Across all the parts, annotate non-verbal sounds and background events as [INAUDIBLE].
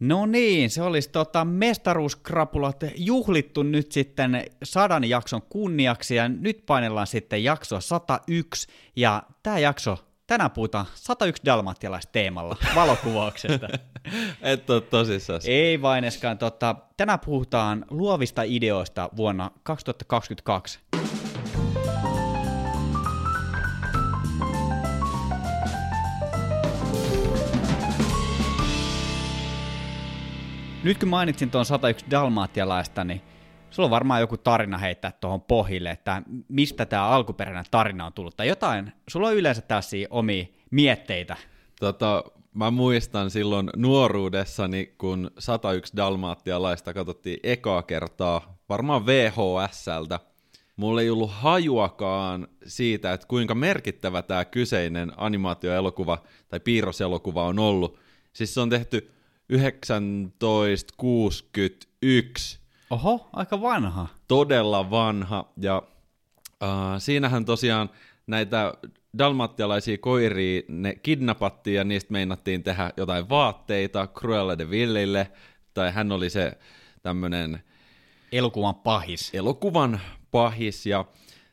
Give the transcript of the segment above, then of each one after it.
No niin, se olisi tota mestaruuskrapulat juhlittu nyt sitten sadan jakson kunniaksi ja nyt painellaan sitten jaksoa 101 ja tämä jakso, tänään puhutaan 101 dalmattialaisteemalla [LAUGHS] valokuvauksesta. Et ole tosissaan. Ei vaineskaan, tota, tänään puhutaan luovista ideoista vuonna 2022. Nyt kun mainitsin tuon 101 dalmaatialaista, niin sulla on varmaan joku tarina heittää tuohon pohjille, että mistä tämä alkuperäinen tarina on tullut, tai jotain. Sulla on yleensä tällaisia omia mietteitä. Tota, mä muistan silloin nuoruudessani, kun 101 dalmaattialaista katsottiin ekaa kertaa, varmaan VHSltä. Mulla ei ollut hajuakaan siitä, että kuinka merkittävä tämä kyseinen animaatioelokuva tai piirroselokuva on ollut. Siis se on tehty 1961. Oho, aika vanha. Todella vanha. Ja äh, siinähän tosiaan näitä dalmattialaisia koiria, ne kidnappattiin ja niistä meinattiin tehdä jotain vaatteita Cruella de Villille, tai hän oli se tämmöinen Elokuvan pahis. elokuvan pahis, ja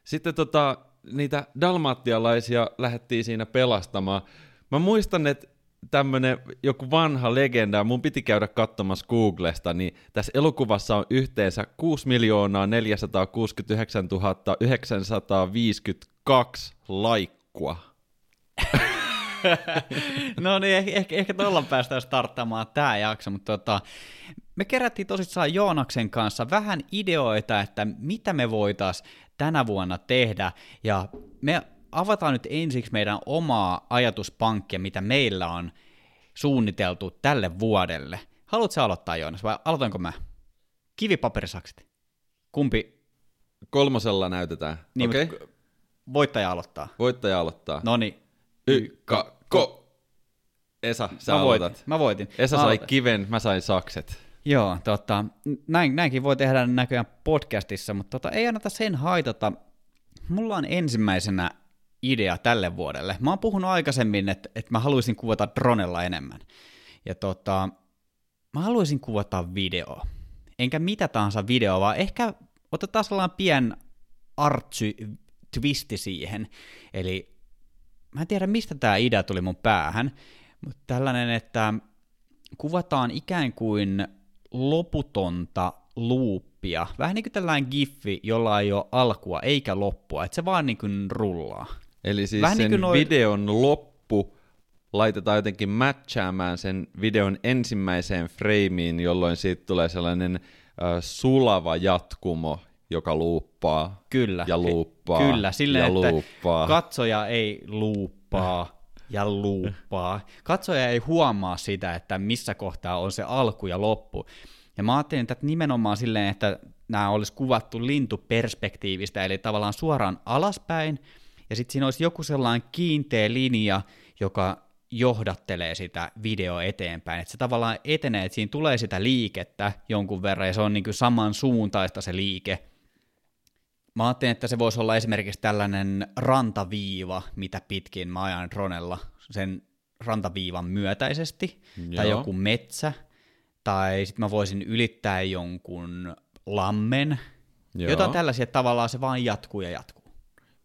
sitten tota, niitä dalmattialaisia lähdettiin siinä pelastamaan. Mä muistan, että tämmönen joku vanha legenda, mun piti käydä katsomassa Googlesta, niin tässä elokuvassa on yhteensä 6 469 952 laikkua. [LAUGHS] no niin, ehkä, ehkä, ehkä tuolla päästään starttaamaan tämä jakso, mutta tota, me kerättiin tosissaan Joonaksen kanssa vähän ideoita, että mitä me voitaisiin tänä vuonna tehdä, ja me avataan nyt ensiksi meidän omaa ajatuspankkia, mitä meillä on suunniteltu tälle vuodelle. Haluatko aloittaa, Joonas, vai aloitanko mä? Kivipaperisakset. Kumpi? Kolmosella näytetään. Niin, okay. Voittaja aloittaa. voittaja aloittaa. No niin. Ykka, ko. Esa, sä Mä voitin. aloitat. Mä voitin. Esa Mä sai aloitan. kiven, mä sain sakset. Joo, tota, näin, näinkin voi tehdä näköjään podcastissa, mutta tota, ei anneta sen haitata. Mulla on ensimmäisenä idea tälle vuodelle. Mä oon puhunut aikaisemmin, että, että mä haluaisin kuvata dronella enemmän. Ja tota, mä haluaisin kuvata video. Enkä mitä tahansa videoa, vaan ehkä otetaan sellainen pien artsy twisti siihen. Eli mä en tiedä, mistä tämä idea tuli mun päähän, mutta tällainen, että kuvataan ikään kuin loputonta luuppia. Vähän niin kuin tällainen giffi, jolla ei ole alkua eikä loppua, että se vaan niin kuin rullaa. Eli siis Vähän sen niin noi- videon loppu laitetaan jotenkin matchaamaan sen videon ensimmäiseen frameen, jolloin siitä tulee sellainen äh, sulava jatkumo, joka luuppaa Kyllä. ja luuppaa Kyllä, silleen, ja että luuppaa. katsoja ei luuppaa ja luuppaa. Katsoja ei huomaa sitä, että missä kohtaa on se alku ja loppu. Ja mä ajattelin, että nimenomaan silleen, että nämä olisi kuvattu lintuperspektiivistä, eli tavallaan suoraan alaspäin, ja sitten siinä olisi joku sellainen kiinteä linja, joka johdattelee sitä video eteenpäin, että se tavallaan etenee, että siinä tulee sitä liikettä jonkun verran, ja se on niin kuin samansuuntaista se liike, Mä ajattelin, että se voisi olla esimerkiksi tällainen rantaviiva, mitä pitkin mä ajan dronella sen rantaviivan myötäisesti, Joo. tai joku metsä, tai sitten mä voisin ylittää jonkun lammen, Joo. jotain tällaisia, että tavallaan se vaan jatkuu ja jatkuu.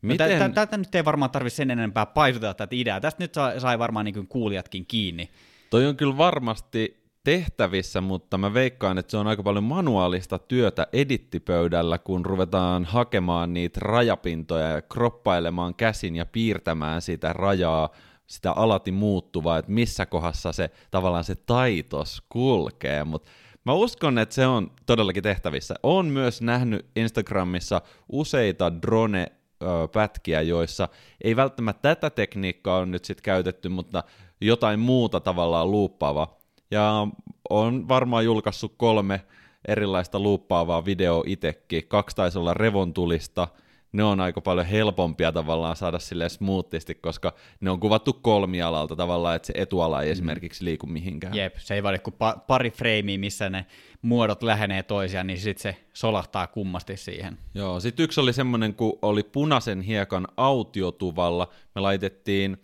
Miten- Miten... Tätä nyt ei varmaan tarvitse sen enempää paisuttaa tätä ideaa. Tästä nyt sai, sai varmaan niin kuulijatkin kiinni. Toi on kyllä varmasti tehtävissä, mutta mä veikkaan, että se on aika paljon manuaalista työtä edittipöydällä, kun ruvetaan hakemaan niitä rajapintoja ja kroppailemaan käsin ja piirtämään sitä rajaa, sitä alati muuttuvaa, että missä kohdassa se tavallaan se taitos kulkee, mutta Mä uskon, että se on todellakin tehtävissä. Olen myös nähnyt Instagramissa useita drone-pätkiä, joissa ei välttämättä tätä tekniikkaa on nyt sitten käytetty, mutta jotain muuta tavallaan luuppaava. Ja on varmaan julkaissut kolme erilaista luuppaavaa videoa itsekin. Kaksi taisi olla revontulista. Ne on aika paljon helpompia tavallaan saada sille smoothisti, koska ne on kuvattu kolmialalta tavallaan, että se etuala ei mm. esimerkiksi liiku mihinkään. Jep, se ei vaadi kuin pa- pari freimiä, missä ne muodot lähenee toisiaan, niin sitten se solahtaa kummasti siihen. Joo, sitten yksi oli semmoinen, kun oli punaisen hiekan autiotuvalla, me laitettiin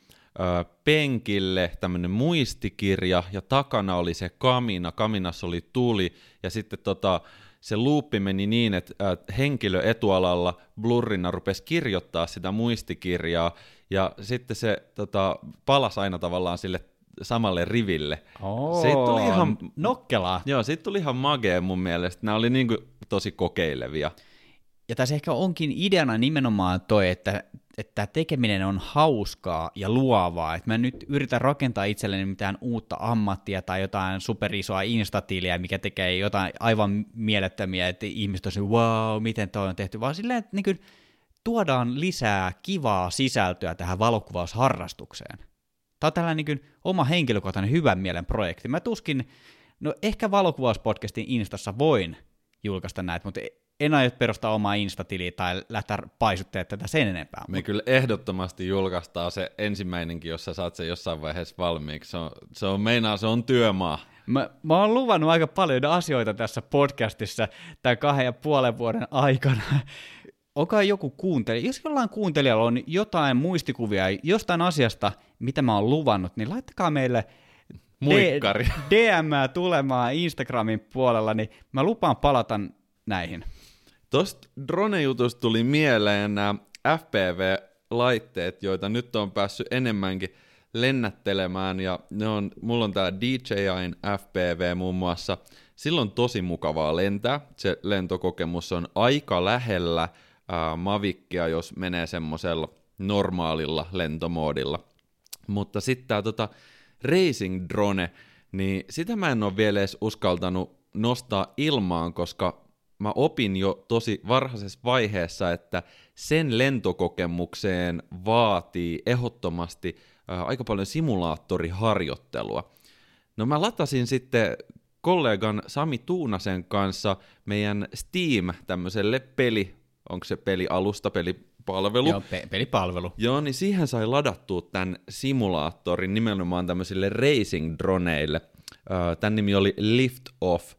penkille tämmöinen muistikirja, ja takana oli se kamina, kaminassa oli tuli, ja sitten tota, se luuppi meni niin, että äh, henkilö etualalla blurrina rupesi kirjoittaa sitä muistikirjaa, ja sitten se tota, palasi aina tavallaan sille samalle riville. Oo, Siitä tuli ihan, nokkelaa. joo, siitä tuli ihan magea mun mielestä. Nämä oli niinku tosi kokeilevia. Ja tässä ehkä onkin ideana nimenomaan toi, että, että tekeminen on hauskaa ja luovaa. Että mä nyt yritän rakentaa itselleni mitään uutta ammattia tai jotain superisoa instatiiliä, mikä tekee jotain aivan mielettömiä, että ihmiset on wow, miten toi on tehty, vaan silleen, että niin tuodaan lisää kivaa sisältöä tähän valokuvausharrastukseen. Tämä on tällainen niin oma henkilökohtainen hyvän mielen projekti. Mä tuskin, no ehkä valokuvauspodcastin Instassa voin julkaista näitä, mutta en aio perustaa omaa Instatiliä tai lähteä paisuttaa tätä sen enempää. Me kyllä ehdottomasti julkaistaan se ensimmäinenkin, jos sä saat sen jossain vaiheessa valmiiksi. Se on, se on meinaa, se on työmaa. Mä, mä oon luvannut aika paljon asioita tässä podcastissa tämän kahden ja puolen vuoden aikana. [LAUGHS] Onko joku kuuntelija, jos jollain kuuntelijalla on jotain muistikuvia jostain asiasta, mitä mä oon luvannut, niin laittakaa meille Muikkari. DM tulemaan Instagramin puolella, niin mä lupaan palata näihin. Tuosta drone-jutusta tuli mieleen nämä FPV-laitteet, joita nyt on päässyt enemmänkin lennättelemään, ja ne on, mulla on tää DJIn FPV muun muassa. Silloin tosi mukavaa lentää, se lentokokemus on aika lähellä ää, Mavicia, jos menee semmoisella normaalilla lentomoodilla. Mutta sitten tämä tota, racing drone, niin sitä mä en ole vielä edes uskaltanut nostaa ilmaan, koska mä opin jo tosi varhaisessa vaiheessa, että sen lentokokemukseen vaatii ehdottomasti ää, aika paljon simulaattoriharjoittelua. No mä latasin sitten kollegan Sami Tuunasen kanssa meidän Steam tämmöiselle peli, onko se pelialusta, pelipalvelu. Joo, pe- pelipalvelu. Joo, niin siihen sai ladattua tämän simulaattorin nimenomaan tämmöisille racing-droneille. Öö, Tämän nimi oli Lift Off.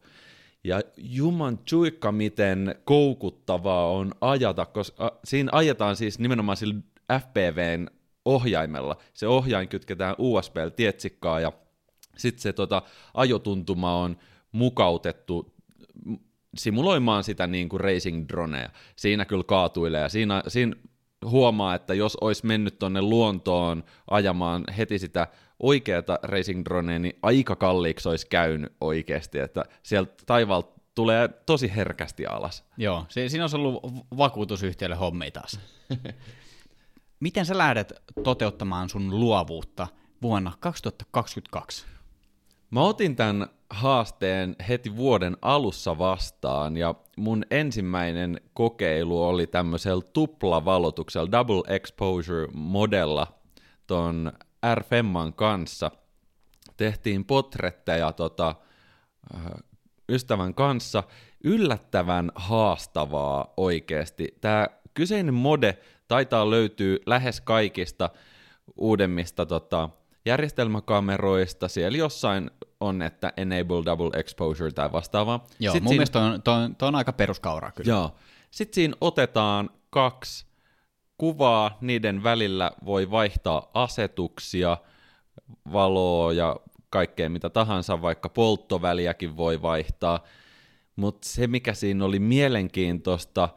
Ja juman tjuikka, miten koukuttavaa on ajata, koska siinä ajetaan siis nimenomaan sillä FPVn ohjaimella. Se ohjain kytketään USB-tietsikkaa ja sitten se tota, ajotuntuma on mukautettu simuloimaan sitä niin kuin racing droneja. Siinä kyllä kaatuilee ja siinä, siinä huomaa, että jos olisi mennyt tonne luontoon ajamaan heti sitä oikeata racing dronea, niin aika kalliiksi olisi käynyt oikeasti, että sieltä taivaalta tulee tosi herkästi alas. Joo, siinä olisi ollut vakuutusyhtiölle hommi taas. [LAUGHS] Miten sä lähdet toteuttamaan sun luovuutta vuonna 2022? Mä otin tämän haasteen heti vuoden alussa vastaan ja mun ensimmäinen kokeilu oli tämmöisellä tuplavalotuksella, double exposure modella ton R5 kanssa. Tehtiin potretteja tota, äh, ystävän kanssa. Yllättävän haastavaa oikeasti. Tämä kyseinen mode taitaa löytyy lähes kaikista uudemmista tota, järjestelmäkameroista. Siellä jossain on, että enable double exposure tai vastaavaa. Joo, Sit mun siinä- mielestä on, on, on aika peruskauraa kyllä. Joo. Sitten siinä otetaan kaksi kuvaa, niiden välillä voi vaihtaa asetuksia, valoa ja kaikkea mitä tahansa, vaikka polttoväliäkin voi vaihtaa. Mutta se, mikä siinä oli mielenkiintoista,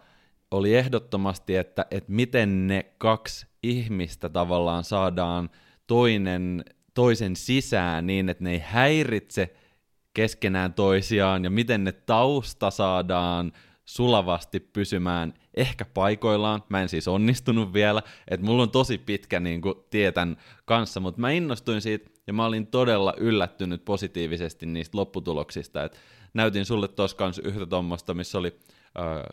oli ehdottomasti, että, että miten ne kaksi ihmistä tavallaan saadaan toinen toisen sisään niin, että ne ei häiritse keskenään toisiaan ja miten ne tausta saadaan sulavasti pysymään ehkä paikoillaan. Mä en siis onnistunut vielä, että mulla on tosi pitkä niin kuin, tietän kanssa, mutta mä innostuin siitä ja mä olin todella yllättynyt positiivisesti niistä lopputuloksista. Et näytin sulle tuossa kanssa yhtä tuommoista, missä oli äh,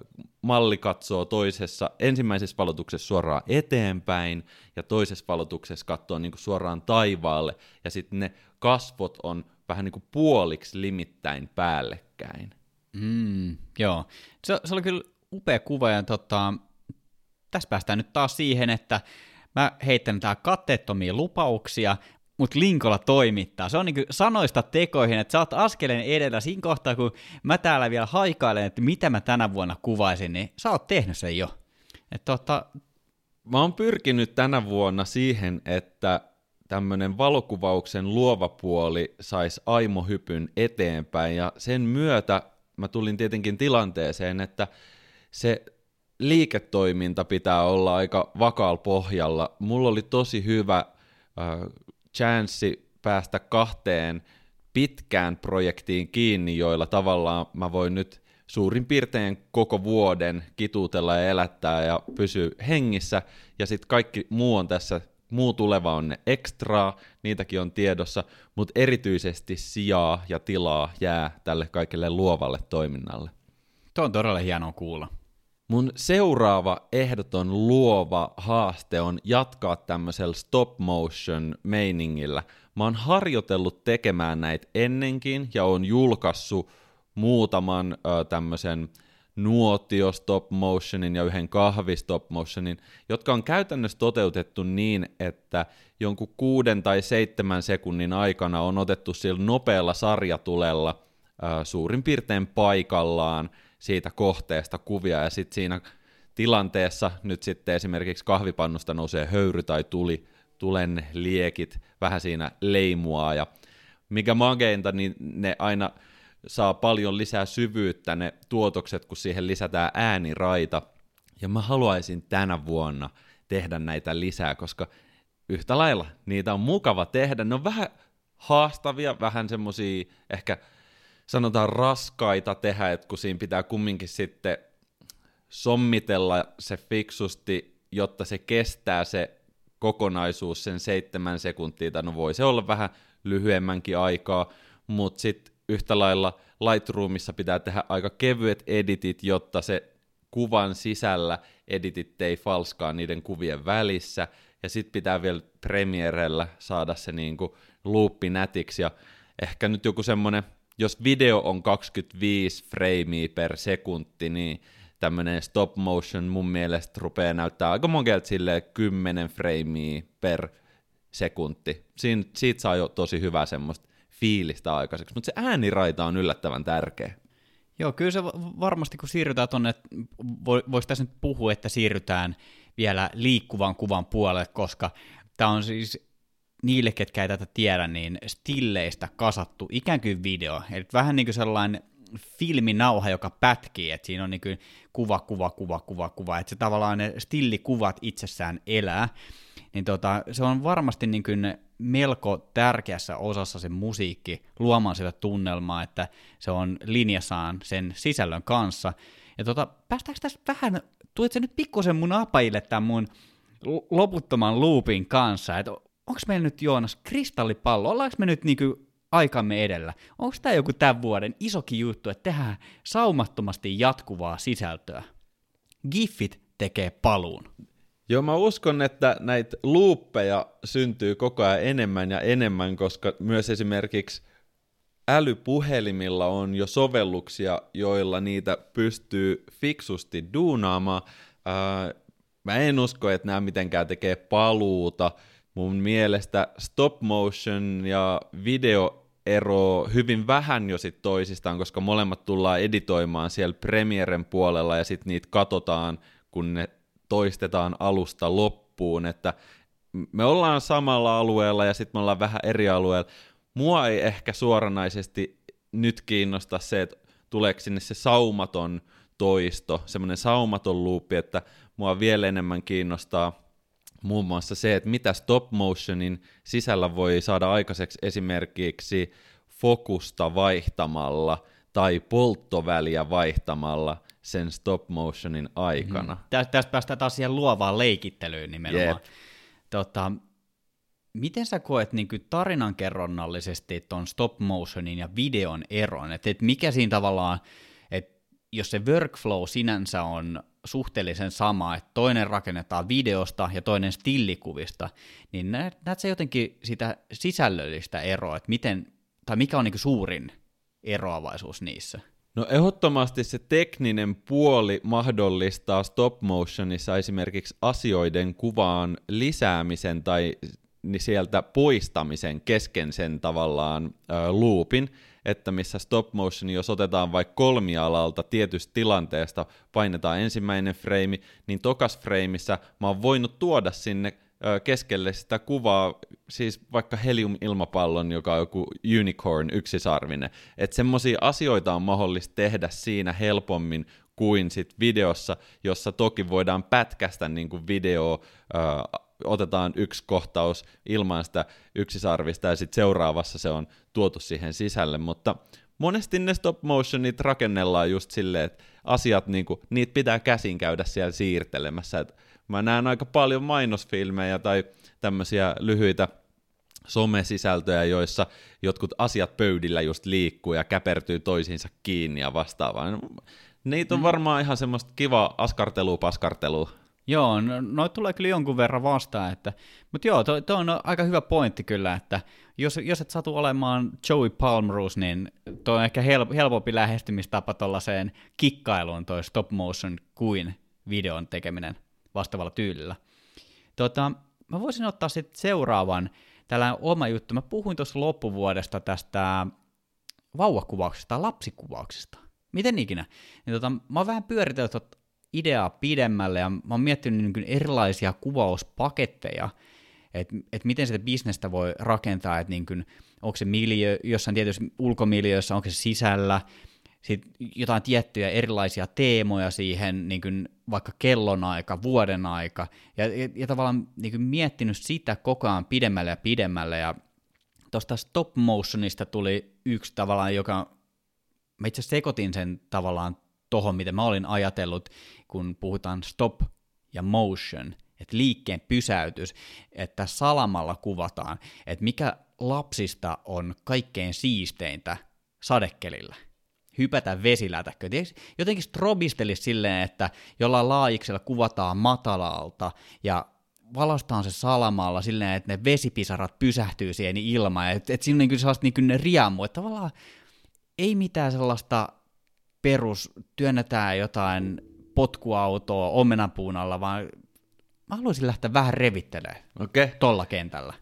malli katsoo toisessa, ensimmäisessä valotuksessa suoraan eteenpäin ja toisessa valotuksessa katsoo niin kuin suoraan taivaalle ja sitten ne kasvot on vähän niin kuin puoliksi limittäin päällekkäin. Mm, joo. Se, se oli kyllä upea kuva ja tota, tässä päästään nyt taas siihen, että mä heittän tää katteettomia lupauksia, mutta Linkola toimittaa. Se on niinku sanoista tekoihin, että sä oot askeleen edellä siinä kohtaa, kun mä täällä vielä haikailen, että mitä mä tänä vuonna kuvaisin, niin sä oot tehnyt sen jo. Et tota, Mä oon pyrkinyt tänä vuonna siihen, että tämmöinen valokuvauksen luova puoli saisi aimohypyn eteenpäin, ja sen myötä mä tulin tietenkin tilanteeseen, että se liiketoiminta pitää olla aika vakaalla pohjalla. Mulla oli tosi hyvä äh, chanssi päästä kahteen pitkään projektiin kiinni, joilla tavallaan mä voin nyt suurin piirtein koko vuoden kituutella ja elättää ja pysyä hengissä, ja sitten kaikki muu on tässä, muu tuleva on ne ekstraa, niitäkin on tiedossa, mutta erityisesti sijaa ja tilaa jää tälle kaikille luovalle toiminnalle. Tuo on todella hienoa kuulla. Mun seuraava ehdoton luova haaste on jatkaa tämmöisellä stop motion meiningillä. Mä oon harjoitellut tekemään näitä ennenkin ja on julkaissut muutaman ö, tämmöisen nuotio stop motionin ja yhden kahvi stop motionin, jotka on käytännössä toteutettu niin, että jonkun kuuden tai seitsemän sekunnin aikana on otettu sillä nopealla sarjatulella ö, suurin piirtein paikallaan siitä kohteesta kuvia, ja sitten siinä tilanteessa nyt sitten esimerkiksi kahvipannusta nousee höyry tai tuli, tulen liekit, vähän siinä leimua, ja mikä mageinta, niin ne aina saa paljon lisää syvyyttä ne tuotokset, kun siihen lisätään ääniraita. Ja mä haluaisin tänä vuonna tehdä näitä lisää, koska yhtä lailla niitä on mukava tehdä. Ne on vähän haastavia, vähän semmosia ehkä sanotaan raskaita tehdä, että kun siinä pitää kumminkin sitten sommitella se fiksusti, jotta se kestää se kokonaisuus sen seitsemän sekuntia, tai no voi se olla vähän lyhyemmänkin aikaa, mutta sitten yhtä lailla Lightroomissa pitää tehdä aika kevyet editit, jotta se kuvan sisällä editit ei falskaa niiden kuvien välissä, ja sitten pitää vielä Premierellä saada se niinku loopi nätiksi, ja ehkä nyt joku semmonen, jos video on 25 freimiä per sekunti, niin tämmöinen stop motion mun mielestä rupeaa näyttää aika monkelta silleen 10 freimiä per sekunti. Siin, siitä saa jo tosi hyvää semmoista fiilistä aikaiseksi, mutta se ääniraita on yllättävän tärkeä. Joo, kyllä se varmasti kun siirrytään tuonne, voisi tässä nyt puhua, että siirrytään vielä liikkuvan kuvan puolelle, koska tämä on siis niille, ketkä ei tätä tiedä, niin stilleistä kasattu ikään kuin video. Eli vähän niin kuin sellainen filminauha, joka pätkii, että siinä on niin kuin kuva, kuva, kuva, kuva, kuva, että se tavallaan ne stillikuvat itsessään elää, niin tota, se on varmasti niin kuin melko tärkeässä osassa se musiikki luomaan sitä tunnelmaa, että se on linjassaan sen sisällön kanssa. Ja tota, päästäänkö tässä vähän, tuet se nyt pikkusen mun apaille tämän mun loputtoman loopin kanssa, että onko meillä nyt Joonas kristallipallo, ollaanko me nyt niinku aikamme edellä? Onko tämä joku tämän vuoden isokin juttu, että tehdään saumattomasti jatkuvaa sisältöä? Giffit tekee paluun. Joo, mä uskon, että näitä luuppeja syntyy koko ajan enemmän ja enemmän, koska myös esimerkiksi älypuhelimilla on jo sovelluksia, joilla niitä pystyy fiksusti duunaamaan. Ää, mä en usko, että nämä mitenkään tekee paluuta. Mun mielestä stop motion ja video ero hyvin vähän jo sit toisistaan, koska molemmat tullaan editoimaan siellä Premieren puolella ja sitten niitä katsotaan, kun ne toistetaan alusta loppuun, että me ollaan samalla alueella ja sitten me ollaan vähän eri alueella. Mua ei ehkä suoranaisesti nyt kiinnosta se, että tuleeko sinne se saumaton toisto, semmoinen saumaton luupi, että mua vielä enemmän kiinnostaa muun muassa se, että mitä stop motionin sisällä voi saada aikaiseksi esimerkiksi fokusta vaihtamalla tai polttoväliä vaihtamalla sen stop motionin aikana. Mm. Tästä päästään taas siihen luovaan leikittelyyn nimenomaan. Yep. Tota, miten sä koet niin tarinankerronnallisesti tuon stop motionin ja videon eron? Että et mikä siinä tavallaan, että jos se workflow sinänsä on suhteellisen sama, että toinen rakennetaan videosta ja toinen stillikuvista, niin näet sä jotenkin sitä sisällöllistä eroa, että miten, tai mikä on niin suurin eroavaisuus niissä? No ehdottomasti se tekninen puoli mahdollistaa stop motionissa esimerkiksi asioiden kuvaan lisäämisen tai sieltä poistamisen kesken sen tavallaan äh, loopin, että missä stop motion, jos otetaan vaikka kolmialalta tietystä tilanteesta, painetaan ensimmäinen freimi, niin tokas freimissä mä oon voinut tuoda sinne keskelle sitä kuvaa, siis vaikka helium-ilmapallon, joka on joku unicorn, yksisarvinen. Että semmoisia asioita on mahdollista tehdä siinä helpommin kuin sit videossa, jossa toki voidaan pätkästä niin kuin video, ö, otetaan yksi kohtaus ilman sitä yksisarvista ja sitten seuraavassa se on tuotu siihen sisälle, mutta monesti ne stop motionit rakennellaan just silleen, että asiat, niinku, niitä pitää käsin käydä siellä siirtelemässä. Et mä näen aika paljon mainosfilmejä tai tämmöisiä lyhyitä somesisältöjä, joissa jotkut asiat pöydillä just liikkuu ja käpertyy toisiinsa kiinni ja vastaavaa. Niitä on mm. varmaan ihan semmoista kiva askartelua, paskartelua. Joo, no, noit tulee kyllä jonkun verran vastaan, että, mutta joo, tuo to on aika hyvä pointti kyllä, että jos, jos et satu olemaan Joey Palmrose, niin tuo on ehkä help, helpompi lähestymistapa tuollaiseen kikkailuun toi stop motion kuin videon tekeminen vastaavalla tyylillä. Tota, mä voisin ottaa sitten seuraavan tällainen oma juttu. Mä puhuin tuossa loppuvuodesta tästä vauvakuvauksesta lapsikuvauksesta. Miten ikinä? Niin tota, mä oon vähän pyöritellyt ideaa pidemmälle ja mä oon miettinyt niin erilaisia kuvauspaketteja, että et miten sitä bisnestä voi rakentaa, että niin onko se miljö, jossain tietyssä ulkomiljössä, onko se sisällä, sit jotain tiettyjä erilaisia teemoja siihen, niin kuin vaikka kellonaika, vuoden aika, ja, ja, ja tavallaan niin kuin miettinyt sitä koko ajan pidemmälle ja pidemmälle, ja tuosta stop motionista tuli yksi tavallaan, joka, mä itse sekoitin sen tavallaan tohon, mitä mä olin ajatellut, kun puhutaan stop ja motion, että liikkeen pysäytys, että salamalla kuvataan, että mikä lapsista on kaikkein siisteintä sadekelillä. Hypätä vesilätäkkö. Jotenkin strobistelisi silleen, että jollain laajiksella kuvataan matalalta ja valastaan se salamalla silleen, että ne vesipisarat pysähtyy siihen ilmaan, että, että siinä on niin sellaista niin riamu, että tavallaan ei mitään sellaista perus, työnnetään jotain potkuautoa omenapuun alla, vaan mä haluaisin lähteä vähän revittelemään okay. tolla kentällä.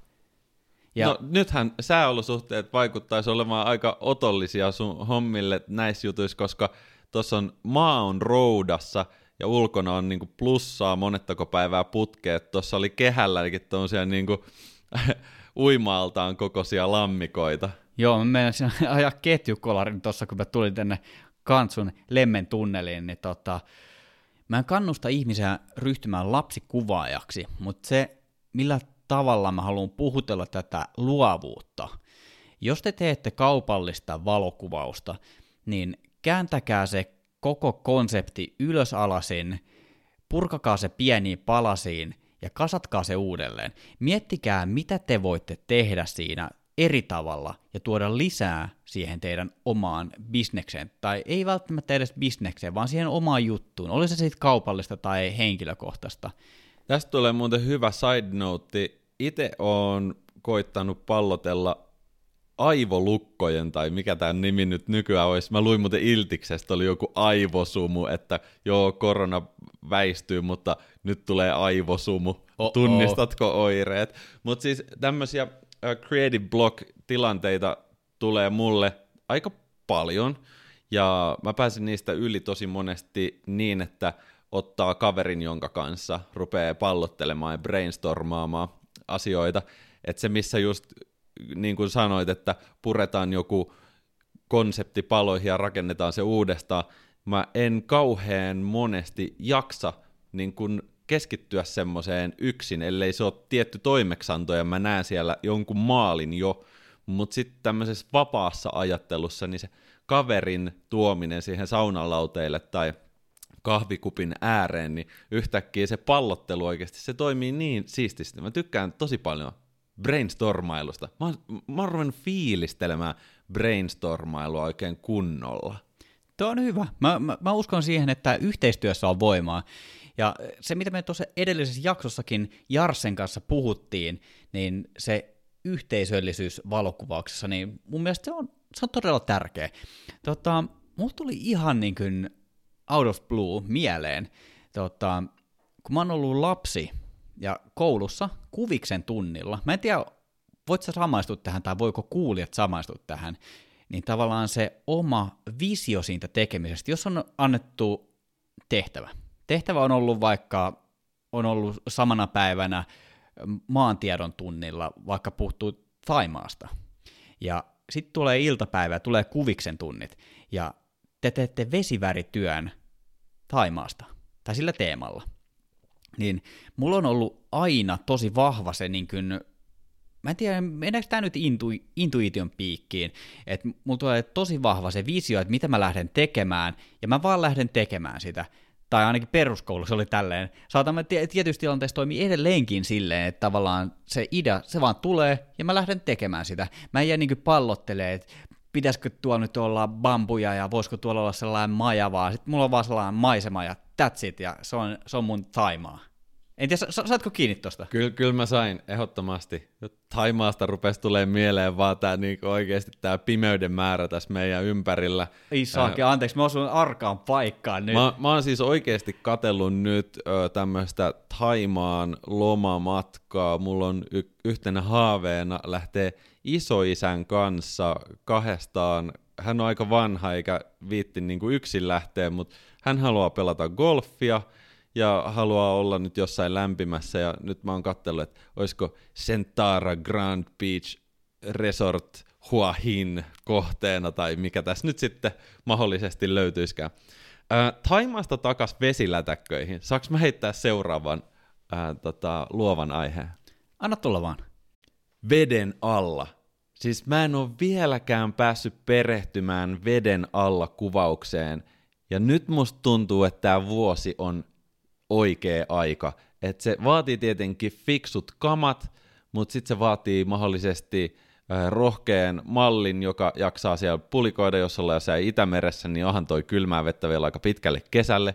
Ja... No nythän sääolosuhteet vaikuttaisi olemaan aika otollisia sun hommille näissä jutuissa, koska tuossa on maa on roudassa ja ulkona on niinku plussaa monettako päivää putkeet. Tuossa oli kehälläkin tuollaisia niinku [LAUGHS] uimaaltaan kokoisia lammikoita. Joo, mä menisin [LAUGHS] ajaa ketjukolarin tuossa, kun mä tulin tänne Kantsun lemmen tunneliin, niin tota, mä en kannusta ihmisiä ryhtymään lapsikuvaajaksi, mutta se, millä tavalla mä haluan puhutella tätä luovuutta. Jos te teette kaupallista valokuvausta, niin kääntäkää se koko konsepti ylösalasin, purkakaa se pieniin palasiin ja kasatkaa se uudelleen. Miettikää, mitä te voitte tehdä siinä eri tavalla ja tuoda lisää siihen teidän omaan bisnekseen, tai ei välttämättä edes bisnekseen, vaan siihen omaan juttuun, oli se sitten kaupallista tai henkilökohtaista. Tästä tulee muuten hyvä side note. Itse olen koittanut pallotella aivolukkojen, tai mikä tämä nimi nyt nykyään olisi. Mä luin muuten Iltiksestä, oli joku aivosumu, että joo, korona väistyy, mutta nyt tulee aivosumu. Oh-oh. Tunnistatko oireet? Mutta siis tämmöisiä creative block-tilanteita tulee mulle aika paljon, ja mä pääsen niistä yli tosi monesti niin, että ottaa kaverin, jonka kanssa rupeaa pallottelemaan ja brainstormaamaan asioita. Että se, missä just niin kuin sanoit, että puretaan joku konsepti paloihin ja rakennetaan se uudestaan, mä en kauhean monesti jaksa niin kuin keskittyä semmoiseen yksin, ellei se ole tietty toimeksanto ja mä näen siellä jonkun maalin jo, mutta sitten tämmöisessä vapaassa ajattelussa, niin se kaverin tuominen siihen saunalauteille tai kahvikupin ääreen, niin yhtäkkiä se pallottelu oikeasti, se toimii niin siististi. Mä tykkään tosi paljon brainstormailusta. Mä, mä ruvennut fiilistelemään brainstormailua oikein kunnolla. Tuo on hyvä. Mä, mä, mä uskon siihen, että yhteistyössä on voimaa. Ja se, mitä me tuossa edellisessä jaksossakin Jarsen kanssa puhuttiin, niin se yhteisöllisyys valokuvauksessa, niin mun mielestä se on, se on todella tärkeä. Tota, mulla tuli ihan niin kuin out of blue mieleen, tota, kun mä oon ollut lapsi ja koulussa kuviksen tunnilla, mä en tiedä, voit sä samaistua tähän tai voiko kuulijat samaistua tähän, niin tavallaan se oma visio siitä tekemisestä, jos on annettu tehtävä, tehtävä on ollut vaikka, on ollut samana päivänä maantiedon tunnilla, vaikka puhtuu Taimaasta. Ja sitten tulee iltapäivä, tulee kuviksen tunnit, ja te teette vesivärityön Taimaasta, tai sillä teemalla. Niin mulla on ollut aina tosi vahva se niin kuin mä en tiedä, mennäänkö tämä nyt intu, intuition piikkiin, että mulla tulee tosi vahva se visio, että mitä mä lähden tekemään, ja mä vaan lähden tekemään sitä. Tai ainakin peruskoulussa oli tälleen. Saatamme tietysti tilanteessa toimii edelleenkin silleen, että tavallaan se idea, se vaan tulee, ja mä lähden tekemään sitä. Mä en jää niin pallottelemaan, että pitäisikö tuolla nyt olla bambuja, ja voisiko tuolla olla sellainen maja vaan. Sitten mulla on vaan sellainen maisema, ja that's it, ja se on, se on mun taimaa. En tiedä, sa- saatko kiinni tosta? Kyllä, kyllä mä sain, ehdottomasti. Taimaasta rupesi tulee mieleen vaan tää niinku oikeasti tää pimeyden määrä tässä meidän ympärillä. Ei saakin, äh, anteeksi, mä osun arkaan paikkaan nyt. Mä, mä oon siis oikeasti katellut nyt ö, tämmöistä Taimaan lomamatkaa. Mulla on y- yhtenä haaveena lähteä isoisän kanssa kahdestaan. Hän on aika vanha eikä viitti niinku yksin lähteä, mutta hän haluaa pelata golfia – ja haluaa olla nyt jossain lämpimässä, ja nyt mä oon katsellut, että olisiko Sentara Grand Beach Resort Huahin kohteena, tai mikä tässä nyt sitten mahdollisesti löytyisikään. Ää, Taimaasta takas vesilätäkköihin. Saanko mä heittää seuraavan ää, tota, luovan aiheen? Anna tulla vaan. Veden alla. Siis mä en ole vieläkään päässyt perehtymään veden alla kuvaukseen, ja nyt musta tuntuu, että tämä vuosi on oikea aika. Et se vaatii tietenkin fiksut kamat, mutta sitten se vaatii mahdollisesti rohkean mallin, joka jaksaa siellä pulikoida, jos ollaan jossain Itämeressä, niin onhan toi kylmää vettä vielä aika pitkälle kesälle.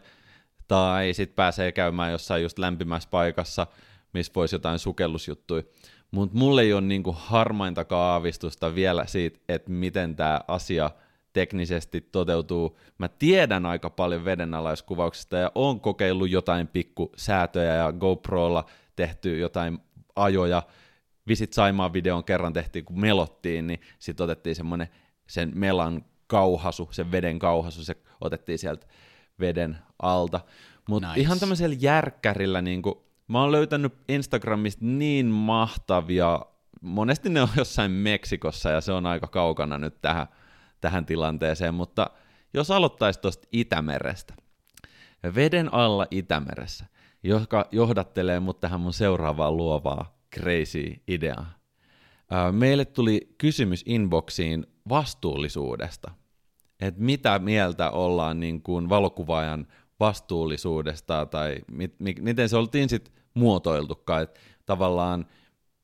Tai sitten pääsee käymään jossain just lämpimässä paikassa, missä voisi jotain sukellusjuttuja. Mutta mulle ei ole niinku harmainta aavistusta vielä siitä, että miten tämä asia – teknisesti toteutuu. Mä tiedän aika paljon vedenalaiskuvauksista ja oon kokeillut jotain pikku säätöjä ja GoProlla tehty jotain ajoja. Visit Saimaan videon kerran tehtiin, kun melottiin, niin sitten otettiin semmoinen sen melan kauhasu, sen veden kauhasu, se otettiin sieltä veden alta. Mutta nice. ihan tämmöisellä järkkärillä, niin kuin, mä oon löytänyt Instagramista niin mahtavia, monesti ne on jossain Meksikossa ja se on aika kaukana nyt tähän tähän tilanteeseen, mutta jos aloittaisi tuosta Itämerestä, veden alla Itämeressä, joka johdattelee mut tähän mun seuraavaan luovaa crazy ideaan. Meille tuli kysymys inboxiin vastuullisuudesta, että mitä mieltä ollaan niin kuin valokuvaajan vastuullisuudesta tai mit, mi, miten se oltiin sitten muotoiltukaan, että tavallaan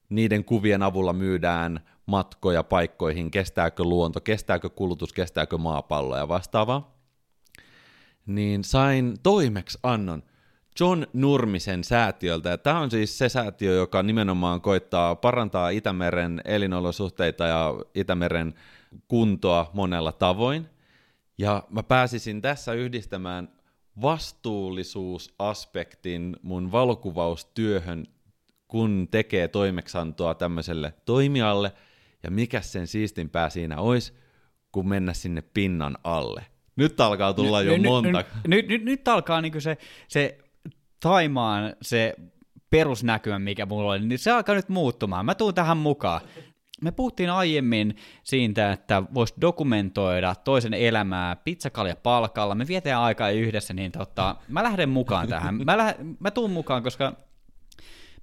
niiden kuvien avulla myydään matkoja paikkoihin, kestääkö luonto, kestääkö kulutus, kestääkö maapallo ja vastaavaa, niin sain toimeksi annon John Nurmisen säätiöltä. Ja tämä on siis se säätiö, joka nimenomaan koittaa parantaa Itämeren elinolosuhteita ja Itämeren kuntoa monella tavoin. Ja mä pääsisin tässä yhdistämään vastuullisuusaspektin mun valokuvaustyöhön, kun tekee toimeksantoa tämmöiselle toimijalle – ja mikä sen siistimpää siinä olisi, kun mennä sinne pinnan alle. Nyt alkaa tulla jo nyt, monta. Nyt, nyt, nyt, nyt alkaa niinku se, se Taimaan se perusnäkymä, mikä mulla oli, niin se alkaa nyt muuttumaan. Mä tuun tähän mukaan. Me puhuttiin aiemmin siitä, että voisi dokumentoida toisen elämää pizzakalja palkalla. Me vietään aikaa yhdessä, niin tota, mä lähden mukaan tähän. Mä, lähden, mä tuun mukaan, koska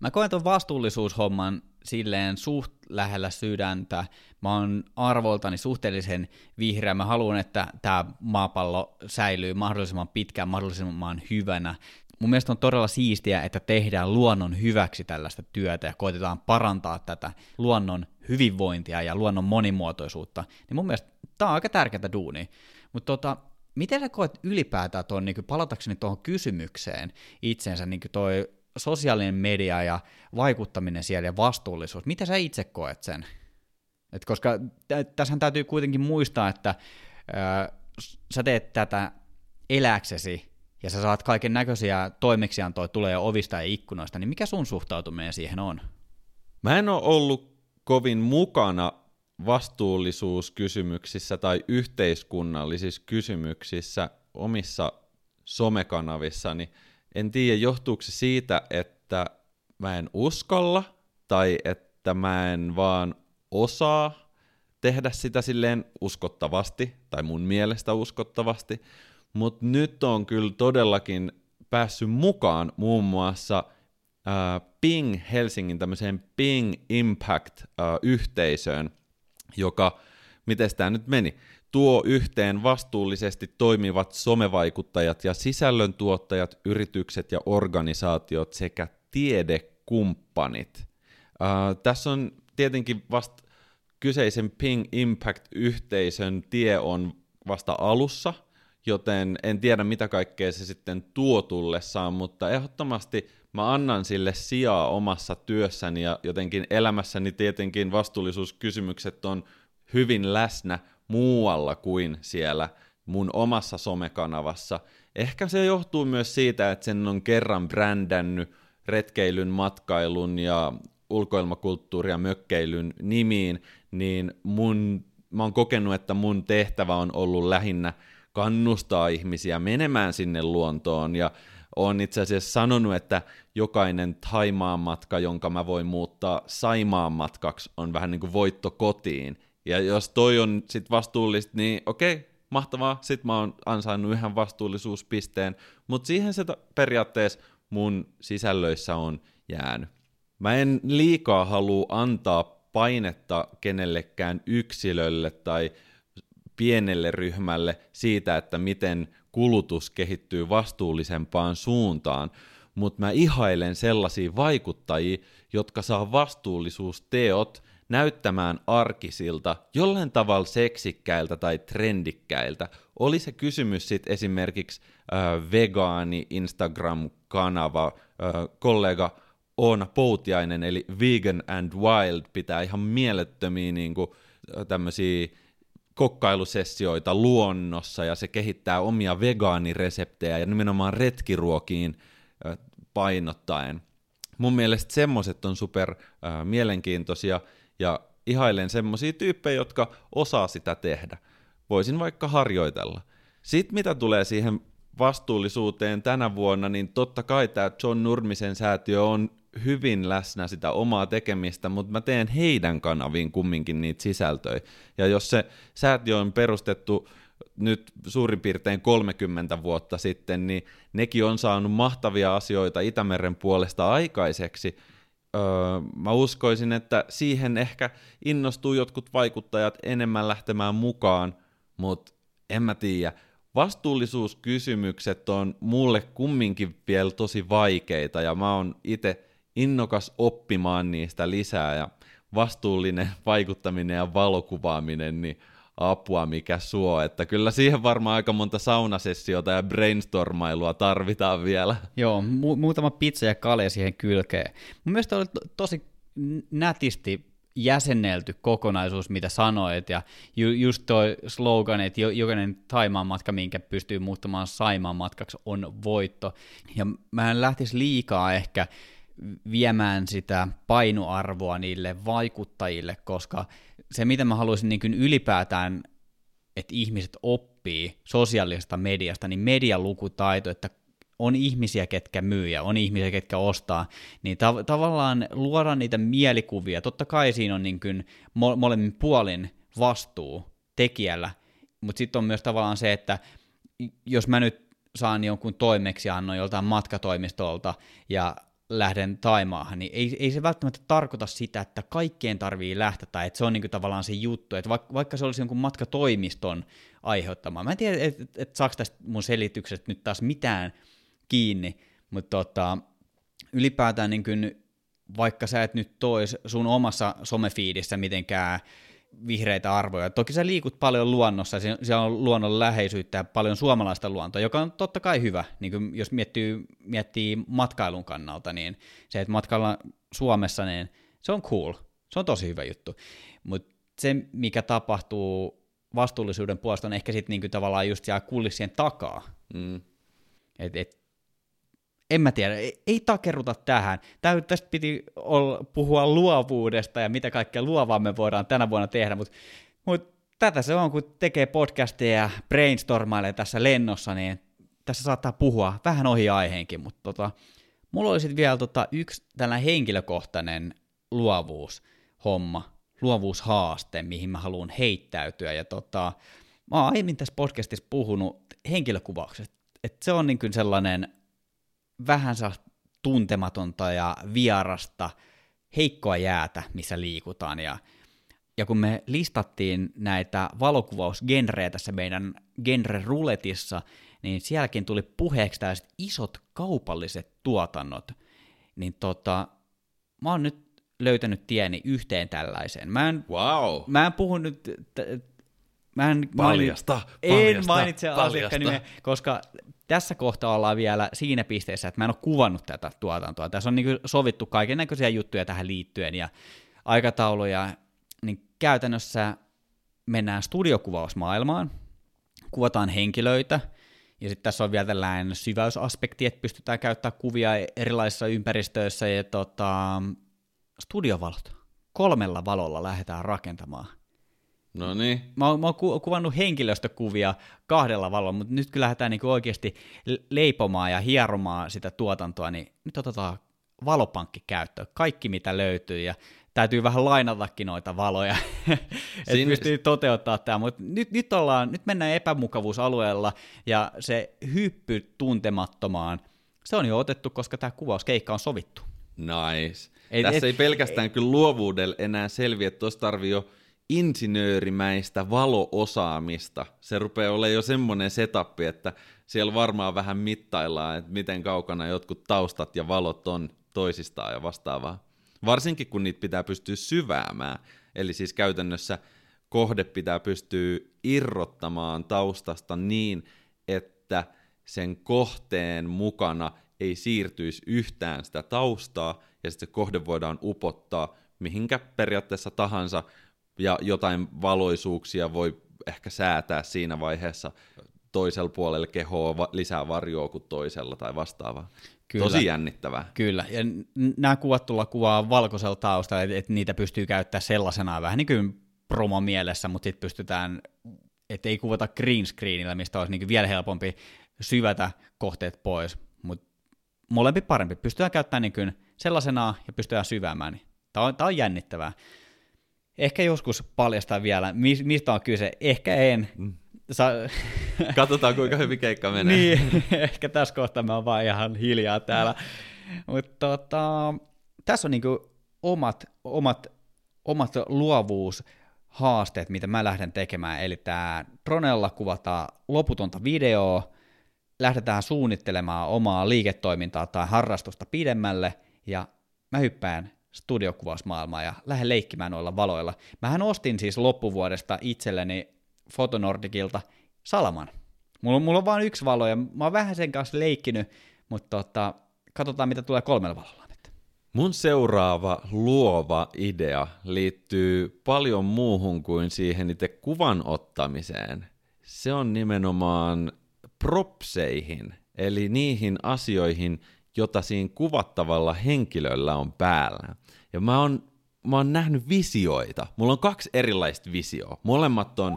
mä koen tuon vastuullisuushomman silleen suht lähellä sydäntä. Mä oon arvoltani suhteellisen vihreä. Mä haluan, että tämä maapallo säilyy mahdollisimman pitkään, mahdollisimman hyvänä. Mun mielestä on todella siistiä, että tehdään luonnon hyväksi tällaista työtä ja koitetaan parantaa tätä luonnon hyvinvointia ja luonnon monimuotoisuutta. Niin mun mielestä tämä on aika tärkeää duunia. Mutta tota, miten sä koet ylipäätään tuon, niin palatakseni tuohon kysymykseen itsensä, niin toi sosiaalinen media ja vaikuttaminen siellä ja vastuullisuus, mitä sä itse koet sen? Et koska tässä täytyy kuitenkin muistaa, että ö, sä teet tätä eläksesi ja sä saat kaiken näköisiä toimeksiantoja tulee ovista ja ikkunoista, niin mikä sun suhtautuminen siihen on? Mä en ole ollut kovin mukana vastuullisuuskysymyksissä tai yhteiskunnallisissa kysymyksissä omissa somekanavissani, en tiedä, johtuuko se siitä, että mä en uskalla tai että mä en vaan osaa tehdä sitä silleen uskottavasti, tai mun mielestä uskottavasti, mutta nyt on kyllä todellakin päässyt mukaan muun muassa äh, Ping Helsingin tämmöiseen Ping Impact-yhteisöön, joka, miten tämä nyt meni, tuo yhteen vastuullisesti toimivat somevaikuttajat ja sisällöntuottajat, yritykset ja organisaatiot sekä tiedekumppanit. Uh, tässä on tietenkin vasta kyseisen Ping Impact-yhteisön tie on vasta alussa, joten en tiedä mitä kaikkea se sitten tuo tullessaan, mutta ehdottomasti mä annan sille sijaa omassa työssäni ja jotenkin elämässäni tietenkin vastuullisuuskysymykset on hyvin läsnä muualla kuin siellä mun omassa somekanavassa. Ehkä se johtuu myös siitä, että sen on kerran brändännyt retkeilyn, matkailun ja ulkoilmakulttuuri- ja mökkeilyn nimiin, niin mun, mä oon kokenut, että mun tehtävä on ollut lähinnä kannustaa ihmisiä menemään sinne luontoon ja on itse asiassa sanonut, että jokainen Taimaan matka, jonka mä voin muuttaa Saimaan matkaksi, on vähän niin kuin voitto kotiin. Ja jos toi on sit vastuullista, niin okei, mahtavaa, sit mä oon ansainnut yhden vastuullisuuspisteen, mutta siihen se periaatteessa mun sisällöissä on jäänyt. Mä en liikaa halua antaa painetta kenellekään yksilölle tai pienelle ryhmälle siitä, että miten kulutus kehittyy vastuullisempaan suuntaan, mutta mä ihailen sellaisia vaikuttajia, jotka saa vastuullisuusteot näyttämään arkisilta, jollain tavalla seksikkäiltä tai trendikkäiltä. Oli se kysymys sitten esimerkiksi äh, vegaani Instagram-kanava, äh, kollega Oona Poutiainen, eli Vegan and Wild, pitää ihan mielettömiä niin kuin, tämmöisiä kokkailusessioita luonnossa, ja se kehittää omia vegaanireseptejä ja nimenomaan retkiruokiin painottaen. Mun mielestä semmoset on super äh, mielenkiintoisia, ja ihailen semmoisia tyyppejä, jotka osaa sitä tehdä. Voisin vaikka harjoitella. Sitten mitä tulee siihen vastuullisuuteen tänä vuonna, niin totta kai tämä John Nurmisen säätiö on hyvin läsnä sitä omaa tekemistä, mutta mä teen heidän kanaviin kumminkin niitä sisältöjä. Ja jos se säätiö on perustettu nyt suurin piirtein 30 vuotta sitten, niin nekin on saanut mahtavia asioita Itämeren puolesta aikaiseksi, öö, mä uskoisin, että siihen ehkä innostuu jotkut vaikuttajat enemmän lähtemään mukaan, mutta en mä tiedä. Vastuullisuuskysymykset on mulle kumminkin vielä tosi vaikeita ja mä oon itse innokas oppimaan niistä lisää ja vastuullinen vaikuttaminen ja valokuvaaminen, niin apua mikä suo, että kyllä siihen varmaan aika monta saunasessiota ja brainstormailua tarvitaan vielä. Joo, mu- muutama pizza ja kale siihen kylkeen. Mun mielestä oli to- tosi nätisti jäsennelty kokonaisuus, mitä sanoit, ja ju- just toi slogan, että jokainen Taimaan matka, minkä pystyy muuttamaan Saimaan matkaksi, on voitto. Ja mä en lähtisi liikaa ehkä viemään sitä painoarvoa niille vaikuttajille, koska se, mitä mä haluaisin niin ylipäätään, että ihmiset oppii sosiaalisesta mediasta, niin medialukutaito, että on ihmisiä, ketkä myy ja on ihmisiä, ketkä ostaa, niin tav- tavallaan luoda niitä mielikuvia. Totta kai siinä on niin kuin mo- molemmin puolin vastuu tekijällä, mutta sitten on myös tavallaan se, että jos mä nyt saan jonkun toimeksiannon joltain matkatoimistolta ja lähden Taimaahan, niin ei, ei se välttämättä tarkoita sitä, että kaikkeen tarvii lähteä, tai että se on niinku tavallaan se juttu, että vaikka, vaikka se olisi jonkun matkatoimiston aiheuttama. Mä en tiedä, että et, et saako tästä mun selityksestä nyt taas mitään kiinni, mutta tota, ylipäätään niin kuin, vaikka sä et nyt tois sun omassa somefiidissä mitenkään vihreitä arvoja. Toki sä liikut paljon luonnossa, siellä on luonnon läheisyyttä ja paljon suomalaista luontoa, joka on totta kai hyvä, niin kuin jos miettii, miettii matkailun kannalta, niin se, että matkailla Suomessa, niin se on cool, se on tosi hyvä juttu. Mutta se, mikä tapahtuu vastuullisuuden puolesta, on ehkä sitten niinku tavallaan just siellä kulissien takaa. Mm. Et, et, en mä tiedä, ei, ei takerruta tähän. Tää, tästä piti olla, puhua luovuudesta ja mitä kaikkea luovaa me voidaan tänä vuonna tehdä, mutta mut tätä se on, kun tekee podcasteja ja brainstormailee tässä lennossa, niin tässä saattaa puhua vähän ohi aiheenkin, mutta tota, mulla oli sitten vielä tota yksi tällainen henkilökohtainen luovuushomma, luovuushaaste, mihin mä haluan heittäytyä. Ja tota, mä oon aiemmin tässä podcastissa puhunut henkilökuvauksesta, että se on niin kuin sellainen vähän tuntematonta ja vierasta, heikkoa jäätä, missä liikutaan. Ja, ja kun me listattiin näitä valokuvausgenrejä tässä meidän genre-ruletissa, niin sielläkin tuli puheeksi tällaiset isot kaupalliset tuotannot. Niin tota, mä oon nyt löytänyt tieni yhteen tällaiseen. Mä en, wow. mä en puhu nyt... T- Mä en, paljasta, maini, paljasta, en mainitse asiakkaan koska tässä kohtaa ollaan vielä siinä pisteessä, että mä en ole kuvannut tätä tuotantoa. Tässä on niin sovittu kaiken näköisiä juttuja tähän liittyen ja aikatauluja, niin käytännössä mennään studiokuvausmaailmaan, kuvataan henkilöitä, ja sitten tässä on vielä tällainen syväysaspekti, että pystytään käyttämään kuvia erilaisissa ympäristöissä, ja tota, studiovalot. Kolmella valolla lähdetään rakentamaan No niin. Mä, oon, mä oon kuvannut henkilöstökuvia kahdella valolla, mutta nyt kun lähdetään niin oikeasti leipomaan ja hieromaan sitä tuotantoa, niin nyt otetaan valopankki käyttöön. Kaikki mitä löytyy ja täytyy vähän lainatakin noita valoja, [LAUGHS] että Siin... pystyy toteuttaa tämä, mutta nyt, nyt, ollaan, nyt mennään epämukavuusalueella ja se hyppy tuntemattomaan, se on jo otettu, koska tämä kuvauskeikka on sovittu. Nice. Ei, Tässä et, ei pelkästään ei, kyllä luovuudella enää selviä, että tuossa tarvii jo insinöörimäistä valoosaamista. Se rupeaa olemaan jo semmoinen setup, että siellä varmaan vähän mittaillaan, että miten kaukana jotkut taustat ja valot on toisistaan ja vastaavaa. Varsinkin kun niitä pitää pystyä syväämään. Eli siis käytännössä kohde pitää pystyä irrottamaan taustasta niin, että sen kohteen mukana ei siirtyisi yhtään sitä taustaa, ja sitten se kohde voidaan upottaa mihinkä periaatteessa tahansa ja jotain valoisuuksia voi ehkä säätää siinä vaiheessa toisella puolella kehoa va- lisää varjoa kuin toisella tai vastaavaa. Kyllä. Tosi jännittävää. Kyllä, ja nämä kuvat tulla kuvaa valkoisella taustalla, että et niitä pystyy käyttämään sellaisena vähän niin kuin promo mielessä, mutta sitten pystytään, että ei kuvata green screenillä, mistä olisi niin vielä helpompi syvätä kohteet pois, mutta molempi parempi. Pystytään käyttämään niin kuin sellaisena ja pystytään syväämään. Niin tämä on, tämä on jännittävää. Ehkä joskus paljastaa vielä, mistä on kyse. Ehkä en. Mm. Sa- [LAUGHS] Katsotaan, kuinka hyvin keikka menee. niin, [LAUGHS] ehkä tässä kohtaa mä oon vaan ihan hiljaa täällä. Mutta tota, tässä on niinku omat, omat, omat luovuushaasteet, mitä mä lähden tekemään. Eli tämä Dronella kuvataan loputonta videoa, lähdetään suunnittelemaan omaa liiketoimintaa tai harrastusta pidemmälle, ja mä hyppään studiokuvausmaailmaa ja lähden leikkimään noilla valoilla. Mähän ostin siis loppuvuodesta itselleni Fotonordicilta Salaman. Mulla, mulla on vain yksi valo ja mä oon vähän sen kanssa leikkinyt, mutta tota, katsotaan mitä tulee kolmella valolla. Mun seuraava luova idea liittyy paljon muuhun kuin siihen itse kuvan ottamiseen. Se on nimenomaan propseihin, eli niihin asioihin, jota siinä kuvattavalla henkilöllä on päällä. Ja mä oon, mä oon nähnyt visioita. Mulla on kaksi erilaista visioa. Molemmat on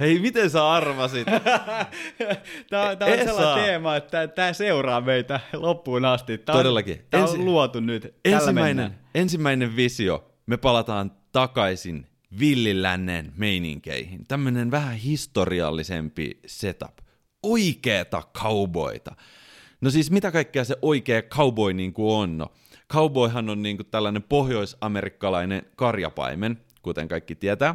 Hei, miten sä arvasit? [LAUGHS] tämä, on, tämä on sellainen teema, että tämä seuraa meitä loppuun asti. Tämä Todellakin. On, tämä Ensi... on luotu nyt. ensimmäinen, ensimmäinen visio. Me palataan takaisin villilännen meininkeihin. Tämmöinen vähän historiallisempi setup. Oikeeta cowboita. No siis mitä kaikkea se oikea cowboy niin kuin on? No, cowboyhan on niin kuin tällainen pohjoisamerikkalainen karjapaimen, kuten kaikki tietää.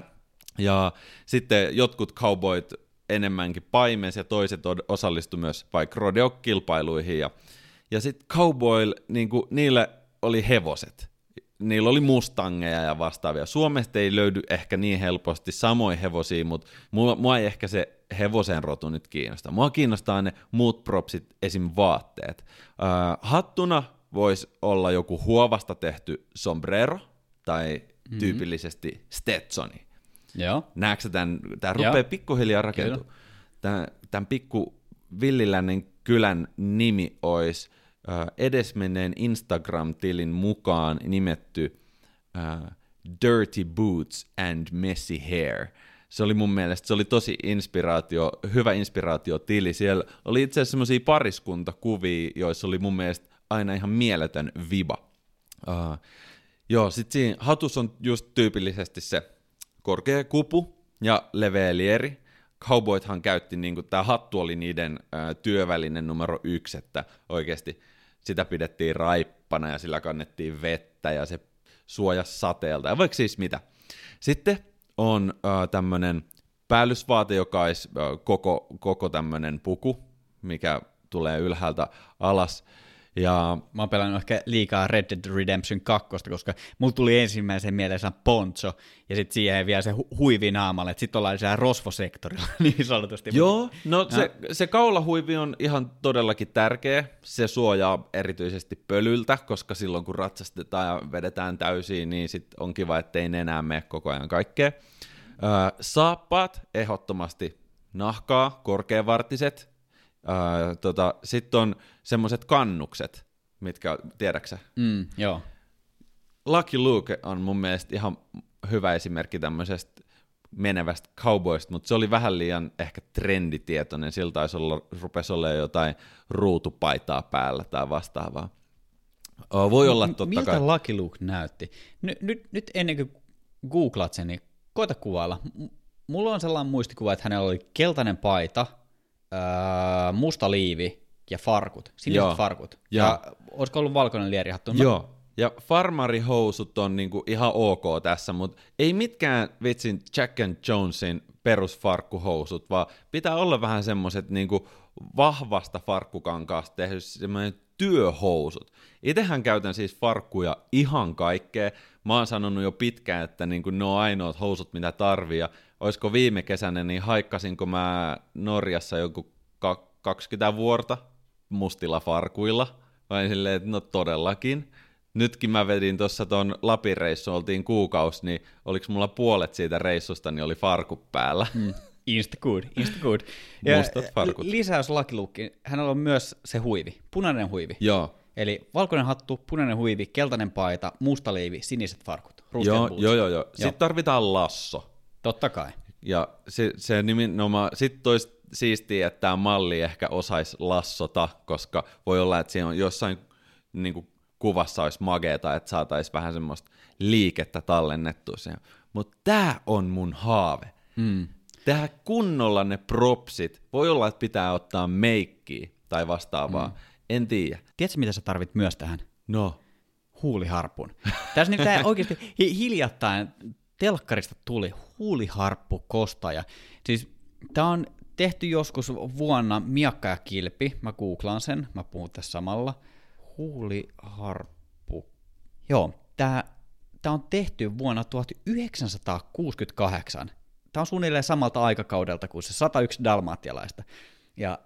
Ja sitten jotkut cowboyt enemmänkin paimens ja toiset osallistu myös vaikka rodeo-kilpailuihin. Ja, ja sitten cowboy, niin kuin, niille oli hevoset. Niillä oli mustangeja ja vastaavia. Suomesta ei löydy ehkä niin helposti samoja hevosia, mutta mua, mua ei ehkä se hevosen rotu nyt kiinnosta. Mua kiinnostaa ne muut propsit, esim. vaatteet. Uh, hattuna voisi olla joku huovasta tehty sombrero tai mm-hmm. tyypillisesti Stetsoni. Joo. Näetkö tämän? Tämä rupeaa pikkuhiljaa rakentumaan. Tämän, tämän pikku villilännen kylän nimi olisi uh, edesmenneen Instagram-tilin mukaan nimetty uh, Dirty Boots and Messy Hair. se oli mun mielestä, se oli tosi inspiraatio, hyvä inspiraatiotili. Siellä oli itse asiassa semmoisia pariskuntakuvia, joissa oli mun mielestä aina ihan mieletön viba. Uh, joo, sit siinä hatus on just tyypillisesti se korkea kupu ja leveä lieri. Cowboythan käytti, niin tämä hattu oli niiden ää, työvälinen numero yksi, että oikeasti sitä pidettiin raippana ja sillä kannettiin vettä ja se suojas sateelta ja vaikka siis mitä. Sitten on äh, tämmöinen päällysvaate, joka olisi äh, koko, koko tämmöinen puku, mikä tulee ylhäältä alas. Ja... Mä oon pelannut ehkä liikaa Red Dead Redemption 2, koska mulla tuli ensimmäisen mielessä poncho, ja sitten siihen vielä se hu- huivi naamalle, että sitten ollaan siellä rosvosektorilla [LAUGHS] niin sanotusti. Joo, no se, se kaulahuivi on ihan todellakin tärkeä. Se suojaa erityisesti pölyltä, koska silloin kun ratsastetaan ja vedetään täysiin, niin sit on kiva, ettei enää mene koko ajan kaikkea. Öö, saappaat, ehdottomasti nahkaa, korkeavartiset, Öö, tota, Sitten on semmoiset kannukset, mitkä, tiedäksä? Mm, joo. Lucky Luke on mun mielestä ihan hyvä esimerkki tämmöisestä menevästä cowboysta, mutta se oli vähän liian ehkä trenditietoinen, sillä taisi olla, rupesi olemaan jotain ruutupaitaa päällä tai vastaavaa. Voi olla totta Miltä kai. Lucky Luke näytti? Ny, nyt, nyt ennen kuin googlaat sen, niin koita kuvailla. Mulla on sellainen muistikuva, että hänellä oli keltainen paita – öö, musta liivi ja farkut, siniset Joo. farkut. Ja, ja olisiko ollut valkoinen lierihattu? Joo, ja farmarihousut on niinku ihan ok tässä, mutta ei mitkään vitsin Jack and Jonesin perusfarkkuhousut, vaan pitää olla vähän semmoiset niinku vahvasta farkkukankaasta tehty semmoinen työhousut. Itsehän käytän siis farkkuja ihan kaikkea. Mä oon sanonut jo pitkään, että niinku ne on ainoat housut, mitä tarvii, ja olisiko viime kesänä, niin haikkasinko mä Norjassa joku 20 vuorta mustilla farkuilla, vai silleen, että no todellakin. Nytkin mä vedin tuossa ton Lapin reissu, oltiin kuukaus, niin oliko mulla puolet siitä reissusta, niin oli farkut päällä. Mm. Insta good, insta good. [LAUGHS] Ja Mustat farkut. Lisäys lakilukki, hänellä on myös se huivi, punainen huivi. Joo. Eli valkoinen hattu, punainen huivi, keltainen paita, musta liivi, siniset farkut. Joo, joo, joo, joo. Sitten tarvitaan lasso. Totta kai. Ja se, se nimenomaan, sitten tois siistiä, että tämä malli ehkä osaisi lassota, koska voi olla, että siinä on jossain niin kuin kuvassa olisi mageeta, että saataisiin vähän semmoista liikettä tallennettua siihen. Mutta tämä on mun haave. Mm. Tehdä kunnolla ne propsit. Voi olla, että pitää ottaa meikkiä tai vastaavaa. Mm. En tiedä. Tiedätkö, mitä sä tarvit myös tähän? No. Huuliharpun. Tässä nyt [LAUGHS] oikeasti hiljattain telkkarista tuli huuliharppu kostaja. Siis tämä on tehty joskus vuonna Miakka ja Kilpi, mä googlaan sen, mä puhun tässä samalla. Huuliharppu. Joo, tämä tää on tehty vuonna 1968. Tämä on suunnilleen samalta aikakaudelta kuin se 101 dalmatialaista. Ja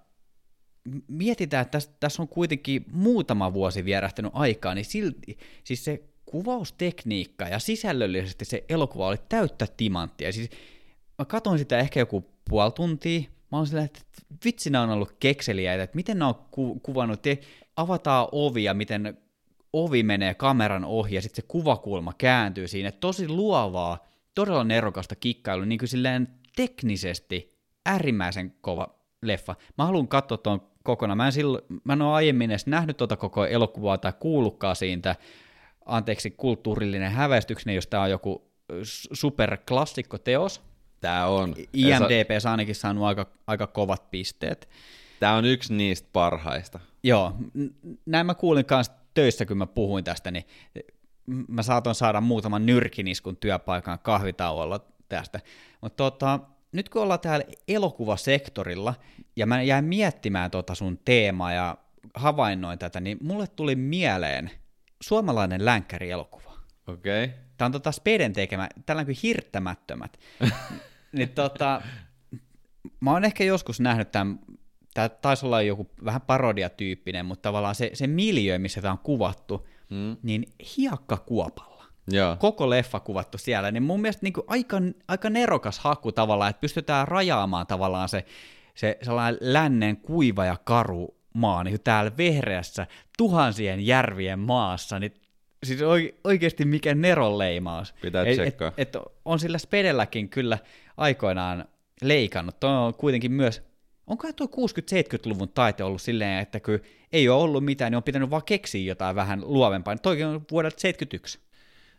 mietitään, että tässä, tässä on kuitenkin muutama vuosi vierähtänyt aikaa, niin silti, siis se kuvaustekniikka ja sisällöllisesti se elokuva oli täyttä timanttia. Siis mä katsoin sitä ehkä joku puoli tuntia, mä olin silleen, että vitsi on ollut kekseliä, että miten ne on ku- kuvannut, te avataan ovi ja miten ovi menee kameran ohi ja sitten se kuvakulma kääntyy siinä. Tosi luovaa, todella nerokasta kikkailu, niin kuin silleen teknisesti äärimmäisen kova leffa. Mä haluan katsoa tuon kokonaan. Mä en, silloin, mä en ole aiemmin edes nähnyt tuota koko elokuvaa tai kuullutkaan siitä, anteeksi, kulttuurillinen häväistykseni, jos tämä on joku superklassikkoteos. Tämä on. IMDP on ainakin saanut aika, aika kovat pisteet. Tämä on yksi niistä parhaista. Joo, näin mä kuulin kanssa töissä, kun mä puhuin tästä, niin mä saatoin saada muutaman nyrkiniskun työpaikan kahvitauolla tästä. Mutta tota, nyt kun ollaan täällä elokuvasektorilla, ja mä jäin miettimään tota sun teemaa ja havainnoin tätä, niin mulle tuli mieleen – suomalainen länkkärielokuva. Okei. Okay. Tämä on tota Speden tekemä, tällainen kuin Hirttämättömät. [LAUGHS] niin tota, mä oon ehkä joskus nähnyt tämän, tämä taisi olla joku vähän parodiatyyppinen, mutta tavallaan se, se miljö, missä tämä on kuvattu, hmm. niin hiakkakuopalla. Ja. Koko leffa kuvattu siellä, niin mun mielestä niin kuin aika, aika nerokas haku tavallaan, että pystytään rajaamaan tavallaan se, se sellainen lännen kuiva ja karu maa, niin täällä vehreässä tuhansien järvien maassa, niin siis oikeasti mikä neronleimaus. Pitää et, et, et, on sillä spedelläkin kyllä aikoinaan leikannut. Tuo on kuitenkin myös, onko tuo 60-70-luvun taite ollut silleen, että kun ei ole ollut mitään, niin on pitänyt vaan keksiä jotain vähän luovempaa. Toikin on vuodelta 71.